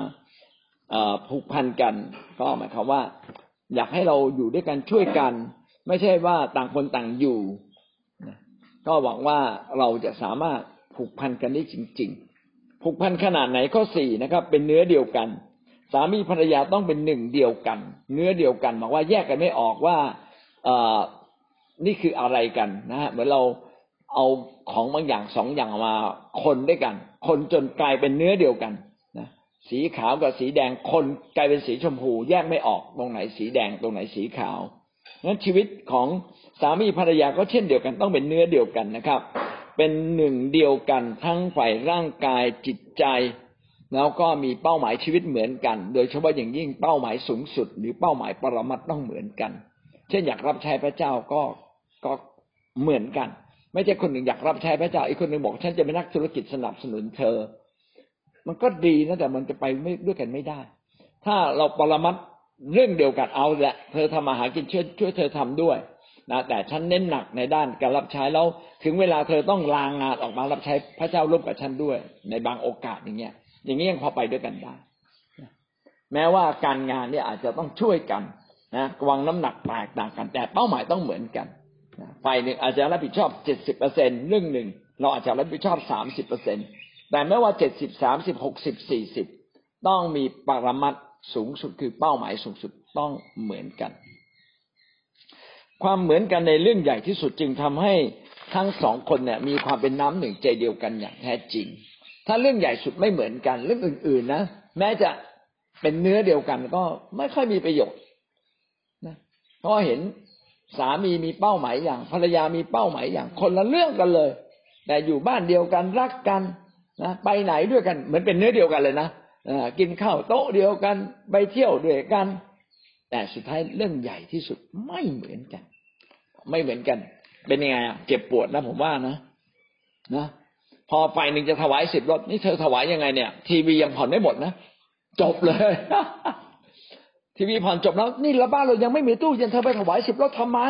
ผูกพันกัน ก็หมายความว่า อยากให้เราอยู่ด้วยกันช่วยกัน ไม่ใช่ว่าต่างคนต่างอยู่ก็หวังว่าเราจะสามารถผูกพันกันได้จริง ๆ ผูกพันขนาดไหนข้อสี่นะครับ เป็นเนื้อเดียวกัน สามีภรรยาต้องเป็นหนึ่งเดียวกัน เนื้อเดียวกันบอกว่าแยกกันไม่ออกว่าเอนี่คืออะไรกันนะฮะเหมือนเราเอาของบางอย่างสองอย่างมาคนด้วยกัน คนจนกลายเป็นเนื้อเดียวกัน สีขาวกับสีแดงคนกลายเป็นสีชมพู แยกไม่ออกตรงไหนสีแดงตรงไหนสีขาวนั้นชีวิตของสามีภรรยาก็เช่นเดียวกันต้องเป็นเนื้อเดียวกันนะครับ เป็นหนึ่งเดียวกันทั้งฝ่ายร่างกายจิตใจ แล้วก็มีเป้าหมายชีวิตเหมือนกัน โดยเฉพาะอย่างยิ่งเป้าหมายสูงสุด หรือเป้าหมายปรมัตต้องเหมือนกัน เช่นอยากรับใช้พระเจ้าก็ก็เหมือนกัน ไม่ใช่คนหนึ่งอยากรับใช้พระเจ้าอีกคนหนึ่งบอกฉันจะเป็นนักธุรกิจสนับสนุนเธอ มันก็ดีนะแต่มันจะไปไม่ด้วยกันไม่ได้ ถ้าเราปรมัดเรื่องเดียวกันเอาแหละ เธอทำมาหากินช่วยช่วยเธอทำด้วยนะแต่ฉันเน้นหนักในด้านการรับใช้แล้วถึงเวลาเธอต้องลางงานออกมารับใช้พระเจ้าร่วมกับฉันด้วย ในบางโอกาสอย่างเงี้ย อย่างนี้ยังพอไปด้วยกันได้แม้ว่าการงานเนี่ยอาจจะต้องช่วยกันนะวางน้ำหนักแตกต่างกัน แต่เป้าหมายต้องเหมือนกันฝ่ายหนึ่งอาจจะรับผิดชอบเจ็ดสิบเปอร์เซ็นเรื่องหนึ่งเราอาจจะรับผิดชอบสามสิบเปอร์เซ็นต แต่ไม่ว่าเจ็ดสิบสามสิบหกสิบสี่สิบต้องมีปรมัตสูงสุดคือเป้าหมายสูงสุดต้องเหมือนกัน ความเหมือนกันในเรื่องใหญ่ที่สุดจึงทำให้ทั้งสองคนเนี่ย มีความเป็นน้ำหนึ่งใจเดียวกันอย่างแท้จริง ถ้าเรื่องใหญ่สุดไม่เหมือนกัน เรื่องอื่น ๆ นะแม้จะเป็นเนื้อเดียวกันก็ไม่ค่อยมีประโยชน์นะเพราะเห็นสามีมีเป้าหมายอย่างภรรยามีเป้าหมายอย่างคนละเรื่องกันเลย แต่อยู่บ้านเดียวกันรักกัน นะไปไหนด้วยกัน เหมือนเป็นเนื้อเดียวกันเลยนะกินข้าวโต๊ะเดียวกันไปเที่ยวด้วยกัน แต่สุดท้ายเรื่องใหญ่ที่สุดไม่เหมือนกัน ไม่เหมือนกัน เป็นยังไงอะเจ็บปวดนะผมว่านะนะพอไฟหนึ่งจะถวายสิบรถนี่เธอถวายยังไงเนี่ย ทีวียังผ่อนไม่หมดนะจบเลย ทีวีผ่อนจบแล้ว นี่ละบ้านเรายังไม่มีตู้เย็นเธอไปถวายสิบรถทำไม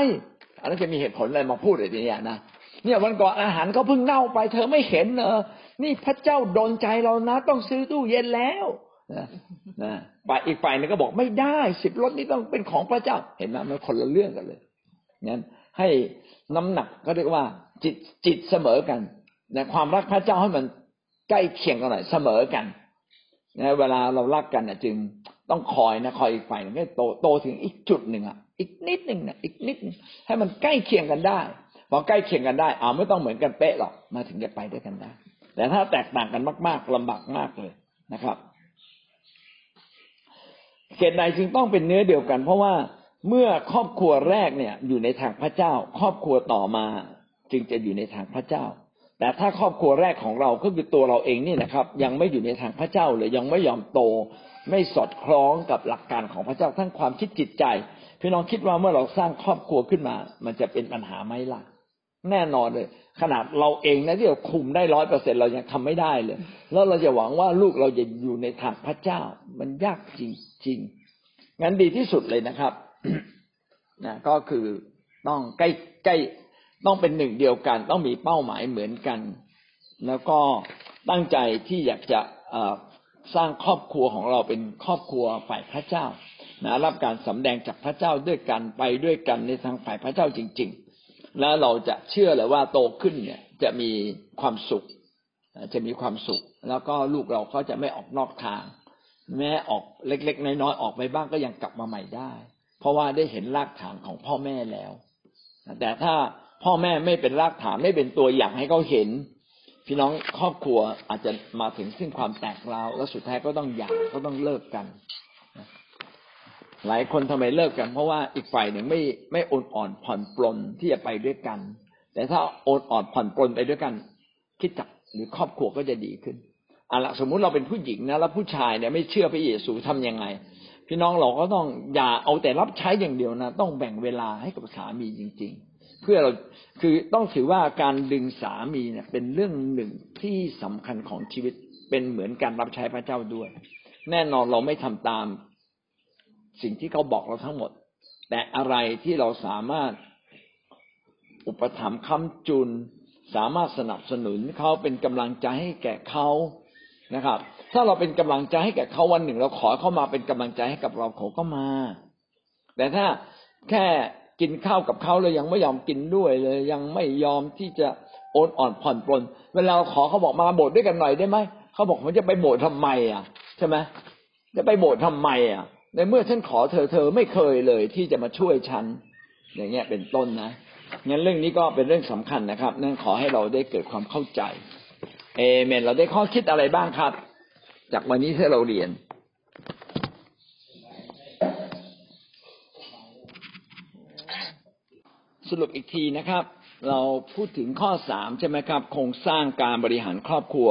อันนั้นจะมีเหตุผลอะไรมาพูดอะไรเนี่ยนะ เนี่ยวันก่อนอาหารเขาเพิ่งเน่าไป เธอไม่เห็นเออนี่พระเจ้าดนใจเรานะ ต้องซื้อตู้เย็นแล้วนะฝ่ายอีกฝ่ายนึงก็บอกไม่ได้สิบรถนี้ต้องเป็นของพระเจ้า เห็นไหมมันคนละเรื่องกันเลยงั้นให้น้ำหนักก็เรียกว่า จิตจิตเสมอกันนะความรักพระเจ้าให้มันใกล้เคียงกันหน่อยเสมอกันนะเวลาเรารักกันนะจึงต้องคอยนะคอยอีกฝ่ายนึงให้โตโตถึงอีกจุดหนึ่งอะอีกนิดหนึ่งนะอีกนิดให้มันใกล้เคียงกันได้ พอใกล้เคียงกันได้อาไม่ต้องเหมือนกันเป๊ะหรอกมาถึงจะไปด้วยกันได้แต่ถ้าแตกต่างกันมาก ๆลำบากมากเลยนะครับเหตุใดจึงต้องเป็นเนื้อเดียวกัน เพราะว่าเมื่อครอบครัวแรกเนี่ย อยู่ในทางพระเจ้า ครอบครัวต่อมาจึงจะอยู่ในทางพระเจ้า แต่ถ้าครอบครัวแรกของเราก็คือตัวเราเองนี่นะครับ ยังไม่อยู่ในทางพระเจ้าเลยยังไม่ยอมโต ไม่สอดคล้องกับหลักการของพระเจ้าทั้งความคิดจิตใจ พี่น้องคิดว่าเมื่อเราสร้างครอบครัวขึ้นมา มันจะเป็นปัญหาไหมล่ะ แน่นอนเลย ขนาดเราเองนะที่เราคุมได้ร้อยเปอร์เซ็นเรายังทำไม่ได้เลย แล้วเราจะหวังว่าลูกเราจะอยู่ในทางพระเจ้า มันยากจริงๆงั้นดีที่สุดเลยนะครับนะก็คือต้องใกล้ใกล้ต้องเป็นหนึ่งเดียวกัน ต้องมีเป้าหมายเหมือนกัน แล้วก็ตั้งใจที่อยากจะสร้างครอบครัวของเราเป็นครอบครัวฝ่ายพระเจ้านะรับการสำแดงจากพระเจ้าด้วยกันไปด้วยกันในทางฝ่ายพระเจ้าจริง ๆ แล้วเราจะเชื่อเลยว่าโตขึ้นเนี่ย จะมีความสุข จะมีความสุข แล้วก็ลูกเราก็จะไม่ออกนอกทาง แม้ออกเล็กๆน้อยๆออกไปบ้างก็ยังกลับมาใหม่ได้ เพราะว่าได้เห็นรากฐานของพ่อแม่แล้ว แต่ถ้าพ่อแม่ไม่เป็นรากฐานไม่เป็นตัวอย่างให้เขาเห็น พี่น้องครอบครัวอาจจะมาถึงซึ่งความแตกร้าวแล้วสุดท้ายก็ต้องหย่าก็ต้องเลิกกัน หลายคนทำไมเลิกกัน เพราะว่าอีกฝ่ายหนึ่งไม่ไม่โอนอ่อนผ่อนปลนที่จะไปด้วยกัน แต่ถ้าโอนอ่อนผ่อนปลนไปด้วยกันคิดจักหรือครอบครัวก็จะดีขึ้นอะละสมมุติเราเป็นผู้หญิงนะแล้วผู้ชายเนี่ยไม่เชื่อพระเยซูทํำยังไง พี่น้องเราก็ต้องอย่าเอาแต่รับใช้อย่างเดียวนะ ต้องแบ่งเวลาให้กับสามีจริง ๆ เพื่อเราคือต้องถือว่าการดึงสามีเนี่ย เป็นเรื่องหนึ่งที่สำคัญของชีวิตเป็นเหมือนการรับใช้พระเจ้าด้วย แน่นอนเราไม่ทำตาม สิ่งที่เขาบอกเราทั้งหมด แต่อะไรที่เราสามารถอุปถัมภ์ค้ำจุน สามารถสนับสนุนเขาเป็นกำลังใจให้แก่เขานะครับ ถ้าเราเป็นกำลังใจให้แก่เขาวันหนึ่ง เราขอเขามาเป็นกำลังใจให้กับเราเขาก็มา แต่ถ้าแค่กินข้าวกับเขาเลยยังไม่ยอมกินด้วยเลย ยังไม่ยอมที่จะโอนอ่อนผ่อนปลนเวลาเราขอเขาบอกมาโบสถ์ด้วยกันหน่อยได้ไหมเขาบอกมันจะไปโบสถ์ทำไมอะ ใช่ไหมจะไปโบสถ์ทำไมอะ ในเมื่อฉันขอเธอเธอไม่เคยเลยที่จะมาช่วยฉัน อย่างเงี้ยเป็นต้นนะงั้นเรื่องนี้ก็เป็นเรื่องสำคัญนะครับนั่นขอให้เราได้เกิดความเข้าใจ เอเมน เราได้ข้อคิดอะไรบ้างครับ จากวันนี้ที่เราเรียน สรุปอีกทีนะครับ เราพูดถึงข้อสามใช่ไหมครับ โครงสร้างการบริหารครอบครัว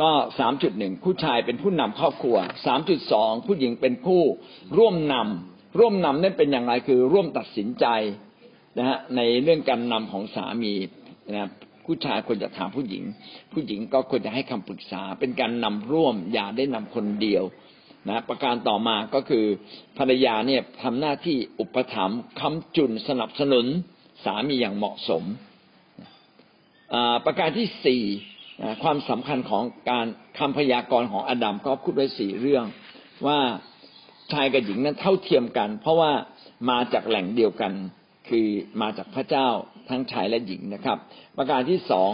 ก็สามจุดหนึ่งผู้ชายเป็นผู้นำครอบครัวสามจุดสองผู้หญิงเป็นผู้ร่วมนำร่วมนำนั่นเป็นอย่างไรคือร่วมตัดสินใจนะฮะในเรื่องการนำของสามีนะผู้ชายควรจะถามผู้หญิง ผู้หญิงก็ควรจะให้คำปรึกษา เป็นการนำร่วมอย่าได้นำคนเดียวนะประการต่อมาก็คือภรรยาเนี่ยทำหน้าที่อุปถัมภ์คำจุนสนับสนุนสามีอย่างเหมาะสมประการที่สี่ ความสำคัญของการคำพยากรณ์ของอดัมก็พูดไว้สี่เรื่อง ว่าชายกับหญิงนั้นเท่าเทียมกัน เพราะว่ามาจากแหล่งเดียวกัน คือมาจากพระเจ้าทั้งชายและหญิงนะครับ ประการที่สอง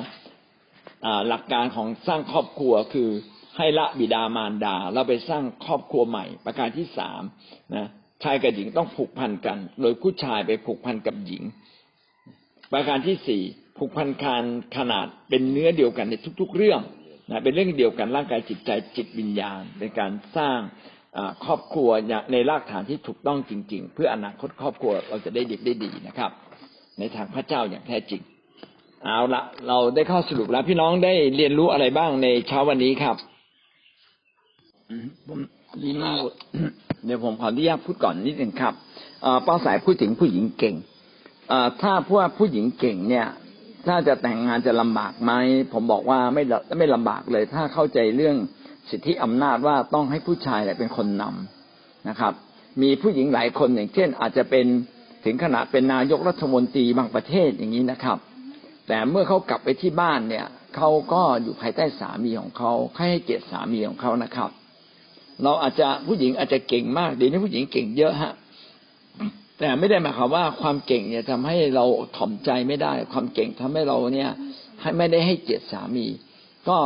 หลักการของสร้างครอบครัวคือให้ละบิดามารดา เราไปสร้างครอบครัวใหม่ ประการที่สามนะชายกับหญิงต้องผูกพันกัน โดยผู้ชายไปผูกพันกับหญิง ประการที่สี่ ผูกพันคานขนาดเป็นเนื้อเดียวกันในทุก ๆ เรื่องนะเป็นเรื่องเดียวกันร่างกายจิตใจจิตวิญญาณในการสร้างครอบครัวในรากฐานที่ถูกต้องจริง ๆ เพื่ออนาคตครอบครัวเราจะได้ดีได้ดีนะครับ ในทางพระเจ้าอย่างแท้จริง เอาละเราได้ข้อสรุปแล้วพี่น้องได้เรียนรู้อะไรบ้างในเช้าวันนี้ครับผมดีมากเดี๋ยวผมขออนุญาตพูดก่อนนิดหนึ่งครับป้าสายพูดถึงผู้หญิงเก่งถ้าพวกผู้หญิงเก่งเนี่ย ถ้าจะแต่งงานจะลำบากไหมผมบอกว่าไม่ไม่ลำบากเลย ถ้าเข้าใจเรื่องสิทธิอำนาจว่าต้องให้ผู้ชายเป็นคนนำนะครับ มีผู้หญิงหลายคนอย่างเช่น อาจจะเป็นถึงขนาดเป็นนายกรัฐมนตรีบางประเทศอย่างนี้นะครับ แต่เมื่อเขากลับไปที่บ้านเนี่ยเขาก็อยู่ภายใต้สามีของเขาให้เกียรติสามีของเขานะครับ เราอาจจะผู้หญิงอาจจะเก่งมากเดี๋ยวนี้ผู้หญิงเก่งเยอะฮะ แต่ไม่ได้หมายความว่าความเก่งเนี่ยทำให้เราถ่อมใจไม่ได้ ความเก่งทำให้เราเนี่ยให้ไม่ได้ให้เกียรติสามี ก็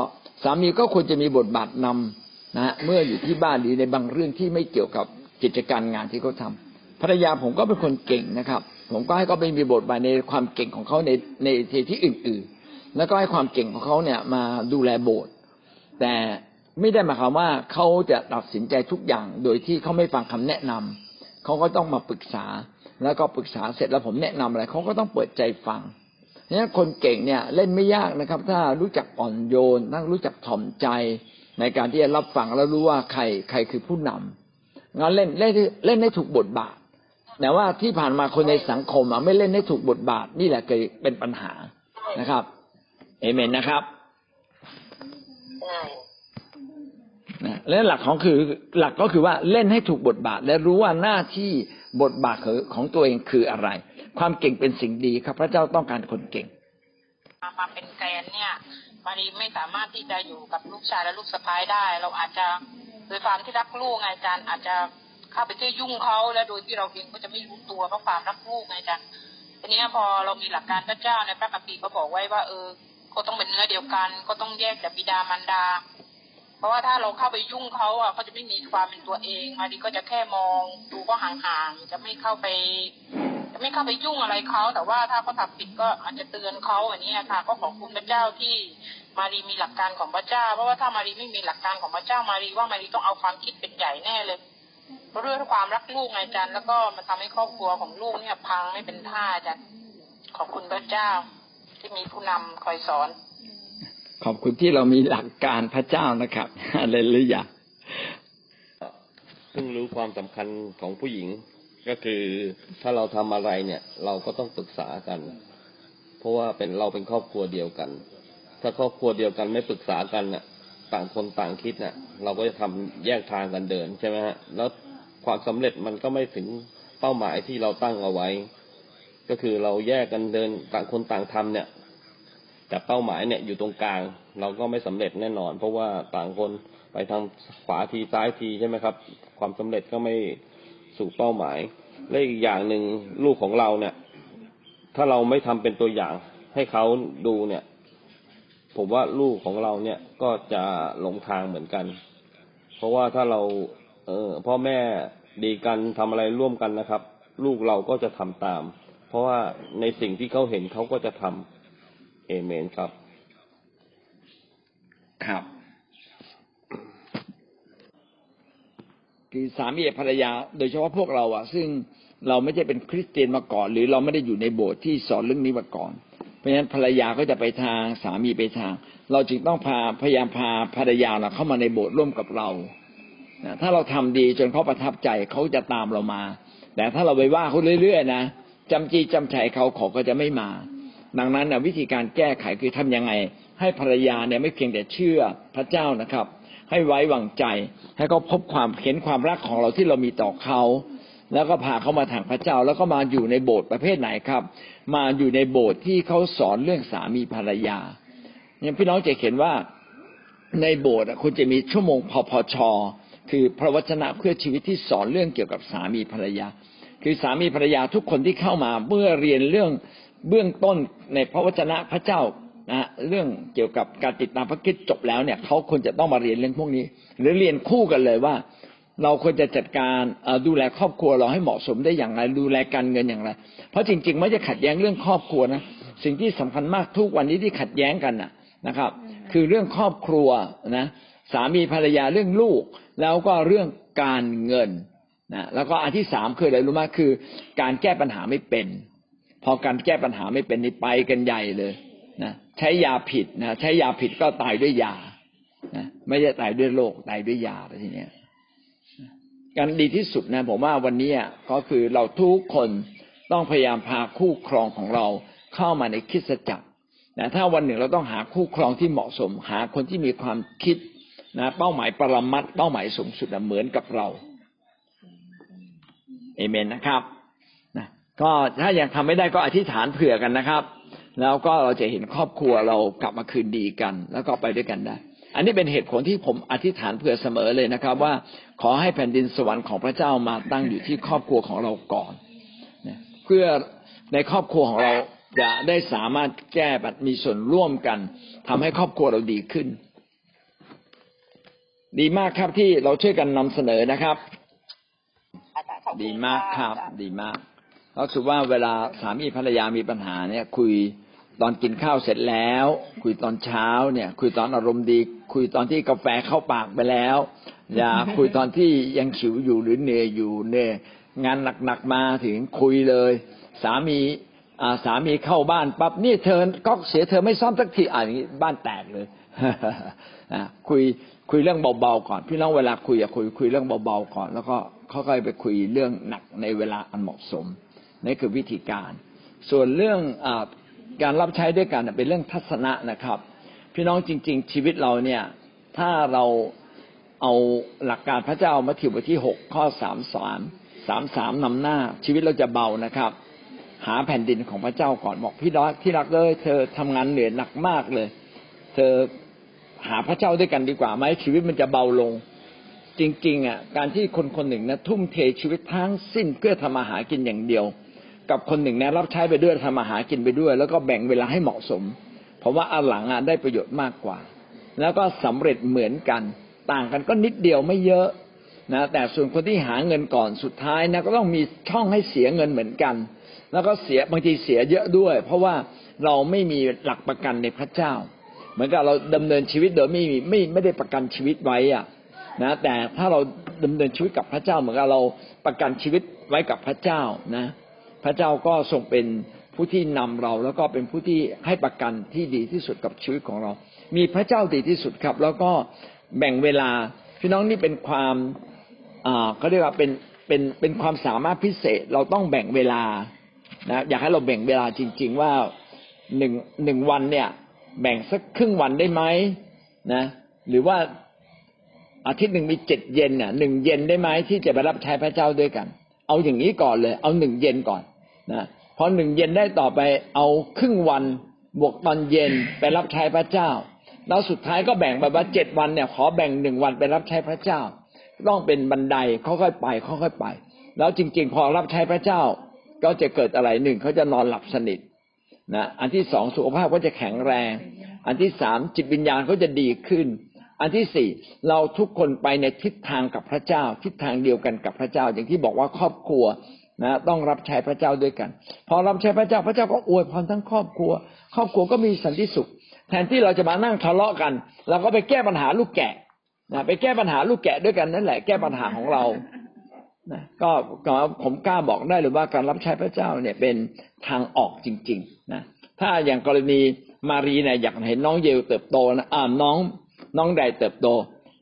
สามีก็ควรจะมีบทบาทนำนะเมื่ออยู่ที่บ้านหรือในบางเรื่องที่ไม่เกี่ยวกับกิจการงานที่เขาทาภรรยาผมก็เป็นคนเก่งนะครับ ผมก็ให้เขาไปมีบทบาทในความเก่งของเขาในในที่อื่น ๆ แล้วก็ให้ความเก่งของเขาเนี่ยมาดูแลโบสถ์แต่ไม่ได้หมายความว่าเขาจะตัดสินใจทุกอย่างโดยที่เขาไม่ฟังคำแนะนำ เขาก็ต้องมาปรึกษา แล้วก็ปรึกษาเสร็จแล้วผมแนะนำอะไรเขาก็ต้องเปิดใจฟังเนี่ยคนเก่งเนี่ยเล่นไม่ยากนะครับ ถ้ารู้จักอ่อนโยนทั้งรู้จักถ่อมใจในการที่จะรับฟังแล้วรู้ว่าใครใครคือผู้นำงานเล่นเล่นเล่นให้ถูกบทบาท แต่ว่าที่ผ่านมาคนในสังคมอะไม่เล่นให้ถูกบทบาท นี่แหละเกิดเป็นปัญหานะครับเอเมนนะครับ นะและหลักของคือหลักก็คือว่าเล่นให้ถูกบทบาท และรู้ว่าหน้าที่บทบาทของตัวเองคืออะไร ความเก่งเป็นสิ่งดีครับ พระเจ้าต้องการคนเก่งมามาเป็นแกนเนี่ยมารีไม่สามารถที่จะอยู่กับลูกชายและลูกสะพ้ายได้ เราอาจจะโดยความที่รักลูกไงอาจารย์อาจจะเข้าไปเที่ยวยุ่งเขาและโดยที่เราเองก็จะไม่รู้ตัวเพราะความรักลูกไงอาจารย์ทีนี้พอเรามีหลักการพระเจ้าในพระคัมภีร์ก็บอกไว้ว่าเออก็ต้องเป็นเนื้อเดียวกัน ก็ต้องแยกจากบิดามารดา เพราะว่าถ้าเราเข้าไปยุ่งเขาอะเขาจะไม่มีความเป็นตัวเองมารีก็จะแค่มองดูก็ห่างๆจะไม่เข้าไป จะไม่เข้าไปยุ่งอะไรเขาแต่ว่าถ้าเขาทำผิดก็อาจจะเตือนเขาอันนี้ค่ะ ก็ขอบคุณพระเจ้าที่มารีมีหลักการของพระเจ้า เพราะว่าถ้ามารีไม่มีหลักการของพระเจ้ามารีว่ามารีต้องเอาความคิดเป็นใหญ่แน่เลยเพราะด้วยความรักลูกไงอาจารย์แล้วก็มันทำให้ครอบครัวของลูกเนี่ยพังไม่เป็นท่าอาจารย์ขอบคุณพระเจ้าที่มีผู้นำคอยสอน ขอบคุณที่เรามีหลักการพระเจ้านะครับฮาเลลูยาเพิ่งรู้ความสำคัญของผู้หญิง ก็คือถ้าเราทำอะไรเนี่ย เราก็ต้องปรึกษากัน เพราะว่าเป็นเราเป็นครอบครัวเดียวกัน ถ้าครอบครัวเดียวกันไม่ปรึกษากันน่ะ ต่างคนต่างคิดน่ะ เราก็จะทำแยกทางกันเดินใช่ไหมฮะแล้วความสำเร็จมันก็ไม่ถึงเป้าหมายที่เราตั้งเอาไว้ ก็คือเราแยกกันเดินต่างคนต่างทำเนี่ย แต่เป้าหมายเนี่ยอยู่ตรงกลาง เราก็ไม่สำเร็จแน่นอน เพราะว่าต่างคนไปทางขวาทีซ้ายทีใช่ไหมครับ ความสำเร็จก็ไม่สู่เป้าหมาย และอีกอย่างหนึ่งลูกของเราเนี่ย ถ้าเราไม่ทำเป็นตัวอย่าง ให้เขาดูเนี่ย ผมว่าลูกของเราเนี่ยก็จะหลงทางเหมือนกัน เพราะว่าถ้าเรา เออพ่อแม่ดีกันทำอะไรร่วมกันนะครับ ลูกเราก็จะทำตาม เพราะว่าในสิ่งที่เขาเห็นเขาก็จะทำ เอเมนครับ ครับคือสามีภรรยา โดยเฉพาะพวกเราอะซึ่งเราไม่ใช่เป็นคริสเตียนมาก่อน หรือเราไม่ได้อยู่ในโบสถ์ที่สอนเรื่องนี้มาก่อน เพราะฉะนั้นภรรยาก็จะไปทางสามีไปทาง เราจึงต้องพาพยายามพาภรรยาเราเข้ามาในโบสถ์ร่วมกับเราถ้าเราทำดีจนเขาประทับใจเขาจะตามเรามา แต่ถ้าเราไปว่าเขาเรื่อยๆนะจำจีจำชัยเขาเขาก็จะไม่มา ดังนั้นวิธีการแก้ไขคือทำยังไง ให้ภรรยาเนี่ยไม่เพียงแต่เชื่อพระเจ้านะครับ ให้ไว้วางใจ ให้เขาพบความเห็นความรักของเราที่เรามีต่อเขาแล้วก็พาเขามาทางพระเจ้า แล้วก็มาอยู่ในโบสถ์ประเภทไหนครับ มาอยู่ในโบสถ์ที่เขาสอนเรื่องสามีภรรยาเนี่ยพี่น้องจะเห็นว่าในโบสถ์คุณจะมีชั่วโมงพพชคือพระวจนะเพื่อชีวิตที่สอนเรื่องเกี่ยวกับสามีภรรยา คือสามีภรรยาทุกคนที่เข้ามาเมื่อเรียนเรื่อง เบื้องต้นในพระวจนะพระเจ้านะเรื่องเกี่ยวกับการติดตามพระคิดจบแล้วเนี่ยเขาควรจะต้องมาเรียนเรื่องพวกนี้ หรือเรียนคู่กันเลยว่า เราควรจะจัดการดูแลครอบครัวเราให้เหมาะสมได้อย่างไร ดูแลการเงินอย่างไร เพราะจริง ๆ ไม่จะขัดแย้งเรื่องครอบครัวนะสิ่งที่สำคัญมากทุกวันนี้ที่ขัดแย้งกันนะนะครับ คือเรื่องครอบครัวนะสามีภรรยาเรื่องลูก แล้วก็เรื่องการเงินนะแล้วก็อันที่สามคืออะไรรู้ไหมคือ การแก้ปัญหาไม่เป็น พอการแก้ปัญหาไม่เป็นนี่ไปกันใหญ่เลยนะใช้ยาผิดนะใช้ยาผิดก็ตายด้วยยานะไม่ใช่ตายด้วยโรคตายด้วยยาไปทีเนี้ยการดีที่สุดนะผมว่าวันนี้ก็คือเราทุกคนต้องพยายามพาคู่ครองของเราเข้ามาในคริสจักรนะถ้าวันหนึ่งเราต้องหาคู่ครองที่เหมาะสม หาคนที่มีความคิดนะเป้าหมายปรมัตถ์เป้าหมายสูงสุดนะเหมือนกับเราเอเมนนะครับ ก็ถ้ายังทำไม่ได้ก็อธิษฐานเผื่อกันนะครับ แล้วก็เราจะเห็นครอบครัวเรากลับมาคืนดีกัน แล้วก็ไปด้วยกันได้ อันนี้เป็นเหตุผลที่ผมอธิษฐานเผื่อเสมอเลยนะครับ ว่าขอให้แผ่นดินสวรรค์ของพระเจ้ามาตั้งอยู่ที่ครอบครัวของเราก่อนนะเพื่อในครอบครัวของเราจะได้สามารถแก้ปัญมีส่วนร่วมกันทำให้ครอบครัวเราดีขึ้น ดีมากครับที่เราช่วยกันนำเสนอนะครับอาจารย์ขอบคุณดีมากครับอาจารย์ดีมาก ก็คือว่าเวลาสามีภรรยามีปัญหาเนี่ย คุยตอนกินข้าวเสร็จแล้ว คุยตอนเช้าเนี่ย คุยตอนอารมณ์ดี คุยตอนที่กาแฟเข้าปากไปแล้ว อย่าคุยตอนที่ยังขิวอยู่หรือเหนื่อยอยู่เนี่ยงานหนักๆมาถึงคุยเลย สามีอ่าสามีเข้าบ้านปั๊บนี่เธอก็เสียเธอไม่ซ่อมสักทีอ่าอย่างนี้บ้านแตกเลยอะคุยคุยเรื่องเบาๆก่อน พี่น้องเวลาคุยอย่าคุยคุยเรื่องเบาๆก่อน แล้วก็ค่อยๆไปคุยเรื่องหนักในเวลาอันเหมาะสม นี่คือวิธีการ ส่วนเรื่องอการรับใช้ด้วยกันเป็นเรื่องทัศนะนะครับ พี่น้องจริง ๆ ชีวิตเราเนี่ยถ้าเราเอาหลักการพระเจ้ามัทธิวบทที่หกข้อสามสามสามสามนำหน้า ชีวิตเราจะเบานะครับ หาแผ่นดินของพระเจ้าก่อนบอกพี่รักที่รักเลย เธอทำงานเหนื่อยหนักมากเลย เธอหาพระเจ้าด้วยกันดีกว่าไหมชีวิตมันจะเบาลง จริง ๆอะการที่คนคนหนึ่งนะทุ่มเทชีวิตทั้งสิ้นเพื่อทำมาหากินอย่างเดียว กับคนหนึ่งนะรับใช้ไปด้วยทำมาหากินไปด้วย แล้วก็แบ่งเวลาให้เหมาะสม เพราะว่าอันหลังอะได้ประโยชน์มากกว่า แล้วก็สำเร็จเหมือนกัน ต่างกันก็นิดเดียวไม่เยอะนะแต่ส่วนคนที่หาเงินก่อนสุดท้ายนะก็ต้องมีช่องให้เสียเงินเหมือนกัน แล้วก็เสียบางทีเสียเยอะด้วย เพราะว่าเราไม่มีหลักประกันในพระเจ้า เหมือนกับเราดำเนินชีวิตโดยไม่มีไม่ไม่ได้ประกันชีวิตไว้อะนะแต่ถ้าเราดำเนินชีวิตกับพระเจ้าเหมือนกับเราประกันชีวิตไว้กับพระเจ้านะ พระเจ้าก็ทรงเป็นผู้ที่นำเรา แล้วก็เป็นผู้ที่ให้ประกันที่ดีที่สุดกับชีวิตของเรา มีพระเจ้าดีที่สุดครับ แล้วก็แบ่งเวลาพี่น้องนี่เป็นความอ่าเขาเรียกว่าเป็นเป็นเป็นความสามารถพิเศษเราต้องแบ่งเวลานะอยากให้เราแบ่งเวลาจริง ๆ ว่าหนึ่งหนึ่งวันเนี่ย แบ่งสักครึ่งวันได้ไหมนะ หรือว่าอาทิตย์หนึ่งมีเจ็ดเย็นเนี่ยหนึ่งเย็นได้ไหมที่จะไปรับใช้พระเจ้าด้วยกัน เอาอย่างนี้ก่อนเลย เอาหนึ่งเย็นก่อนนะพอหนึ่งเย็นได้ต่อไปเอาครึ่งวันบวกตอนเย็นไปรับใช้พระเจ้า แล้วสุดท้ายก็แบ่งไปว่าเจ็ดวันเนี่ยขอแบ่งหนึ่งวันไปรับใช้พระเจ้า ต้องเป็นบันไดค่อยๆไปค่อยๆไป แล้วจริง ๆ พอรับใช้พระเจ้า ก็จะเกิดอะไรหนึ่งเขาจะนอนหลับสนิทนะอันที่สองสุขภาพก็จะแข็งแรง อันที่สามจิตวิญญาณเขาจะดีขึ้น อันที่สี่เราทุกคนไปในทิศทางกับพระเจ้า ทิศทางเดียวกันกับพระเจ้า อย่างที่บอกว่าครอบครัวนะต้องรับใช้พระเจ้าด้วยกัน พอรับใช้พระเจ้าพระเจ้าก็อวยพรทั้งครอบครัว ครอบครัวก็มีสันติสุข แทนที่เราจะมานั่งทะเลาะกันเราก็ไปแก้ปัญหาลูกแกะนะไปแก้ปัญหาลูกแกะด้วยกันนั่นแหละแก้ปัญหาของเรานะก็ก็ผมกล้าบอกได้เลยว่าการรับใช้พระเจ้าเนี่ยเป็นทางออกจริง ๆ นะ ถ้าอย่างกรณีมารีเนี่ยอยากเห็นน้องเยลเติบโตนะอ่าน้อง น้องใดเติบโต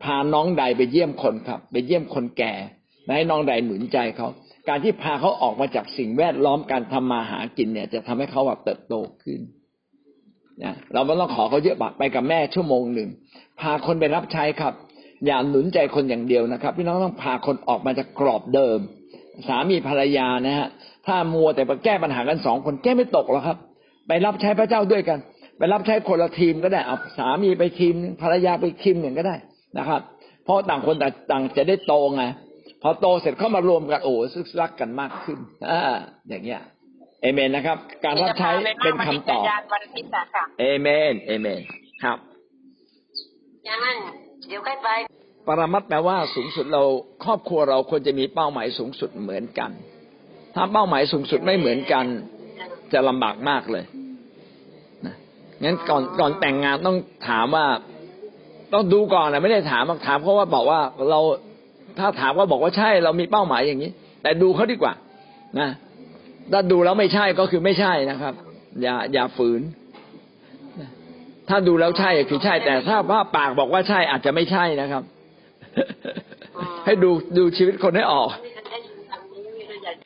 พาน้องใดไปเยี่ยมคนครับ ไปเยี่ยมคนแก่ให้น้องใดหนุนใจเขา การที่พาเขาออกมาจากสิ่งแวดล้อมการทำมาหากินเนี่ย จะทำให้เขาแบบเติบโตขึ้นนะเราไม่ต้องขอเขาเยอะบักไปกับแม่ชั่วโมงหนึ่งพาคนไปรับใช้ครับ อย่าหนุนใจคนอย่างเดียวนะครับพี่น้องต้องพาคนออกมาจากกรอบเดิม สามีภรรยานะฮะถ้ามัวแต่ไปแก้ปัญหากันสองคนแก้ไม่ตกหรอกครับ ไปรับใช้พระเจ้าด้วยกัน ไปรับใช้คนละทีมก็ได้เอาสามีไปทีมหนึ่งภรรยาไปทีมหนึ่งก็ได้นะครับ เพราะต่างคนต่างจะได้โตไงพอโตเสร็จเข้ามารวมกันโอ้ซึกรักกันมากขึ้นอ่าอย่างเงี้ยเอเมนนะครับ การรับใช้เป็นคำตอบยานวันอาทิตย์อะค่ะเอเมนเอเมนครับอย่างนั้นเดี๋ยวค่อยไปปรมัตถ์แปลว่าสูงสุดเราครอบครัวเราควรจะมีเป้าหมายสูงสุดเหมือนกัน ถ้าเป้าหมายสูงสุดไม่เหมือนกัน จะลำบากมากเลยนะ งั้นก่อนก่อนแต่งงานต้องถามว่า ต้องดูก่อนนะไม่ได้ถามถามเพราะว่าบอกว่าเราถ้าถามว่าบอกว่าใช่เรามีเป้าหมายอย่างนี้ แต่ดูเขาดีกว่า นะถ้าดูแล้วไม่ใช่ก็คือไม่ใช่นะครับ อย่าอย่าฝืนนะถ้าดูแล้วใช่คือใช่ แต่ถ้าว่าปากบอกว่าใช่อาจจะไม่ใช่นะครับ ให้ดูดูชีวิตคนให้ออกไม่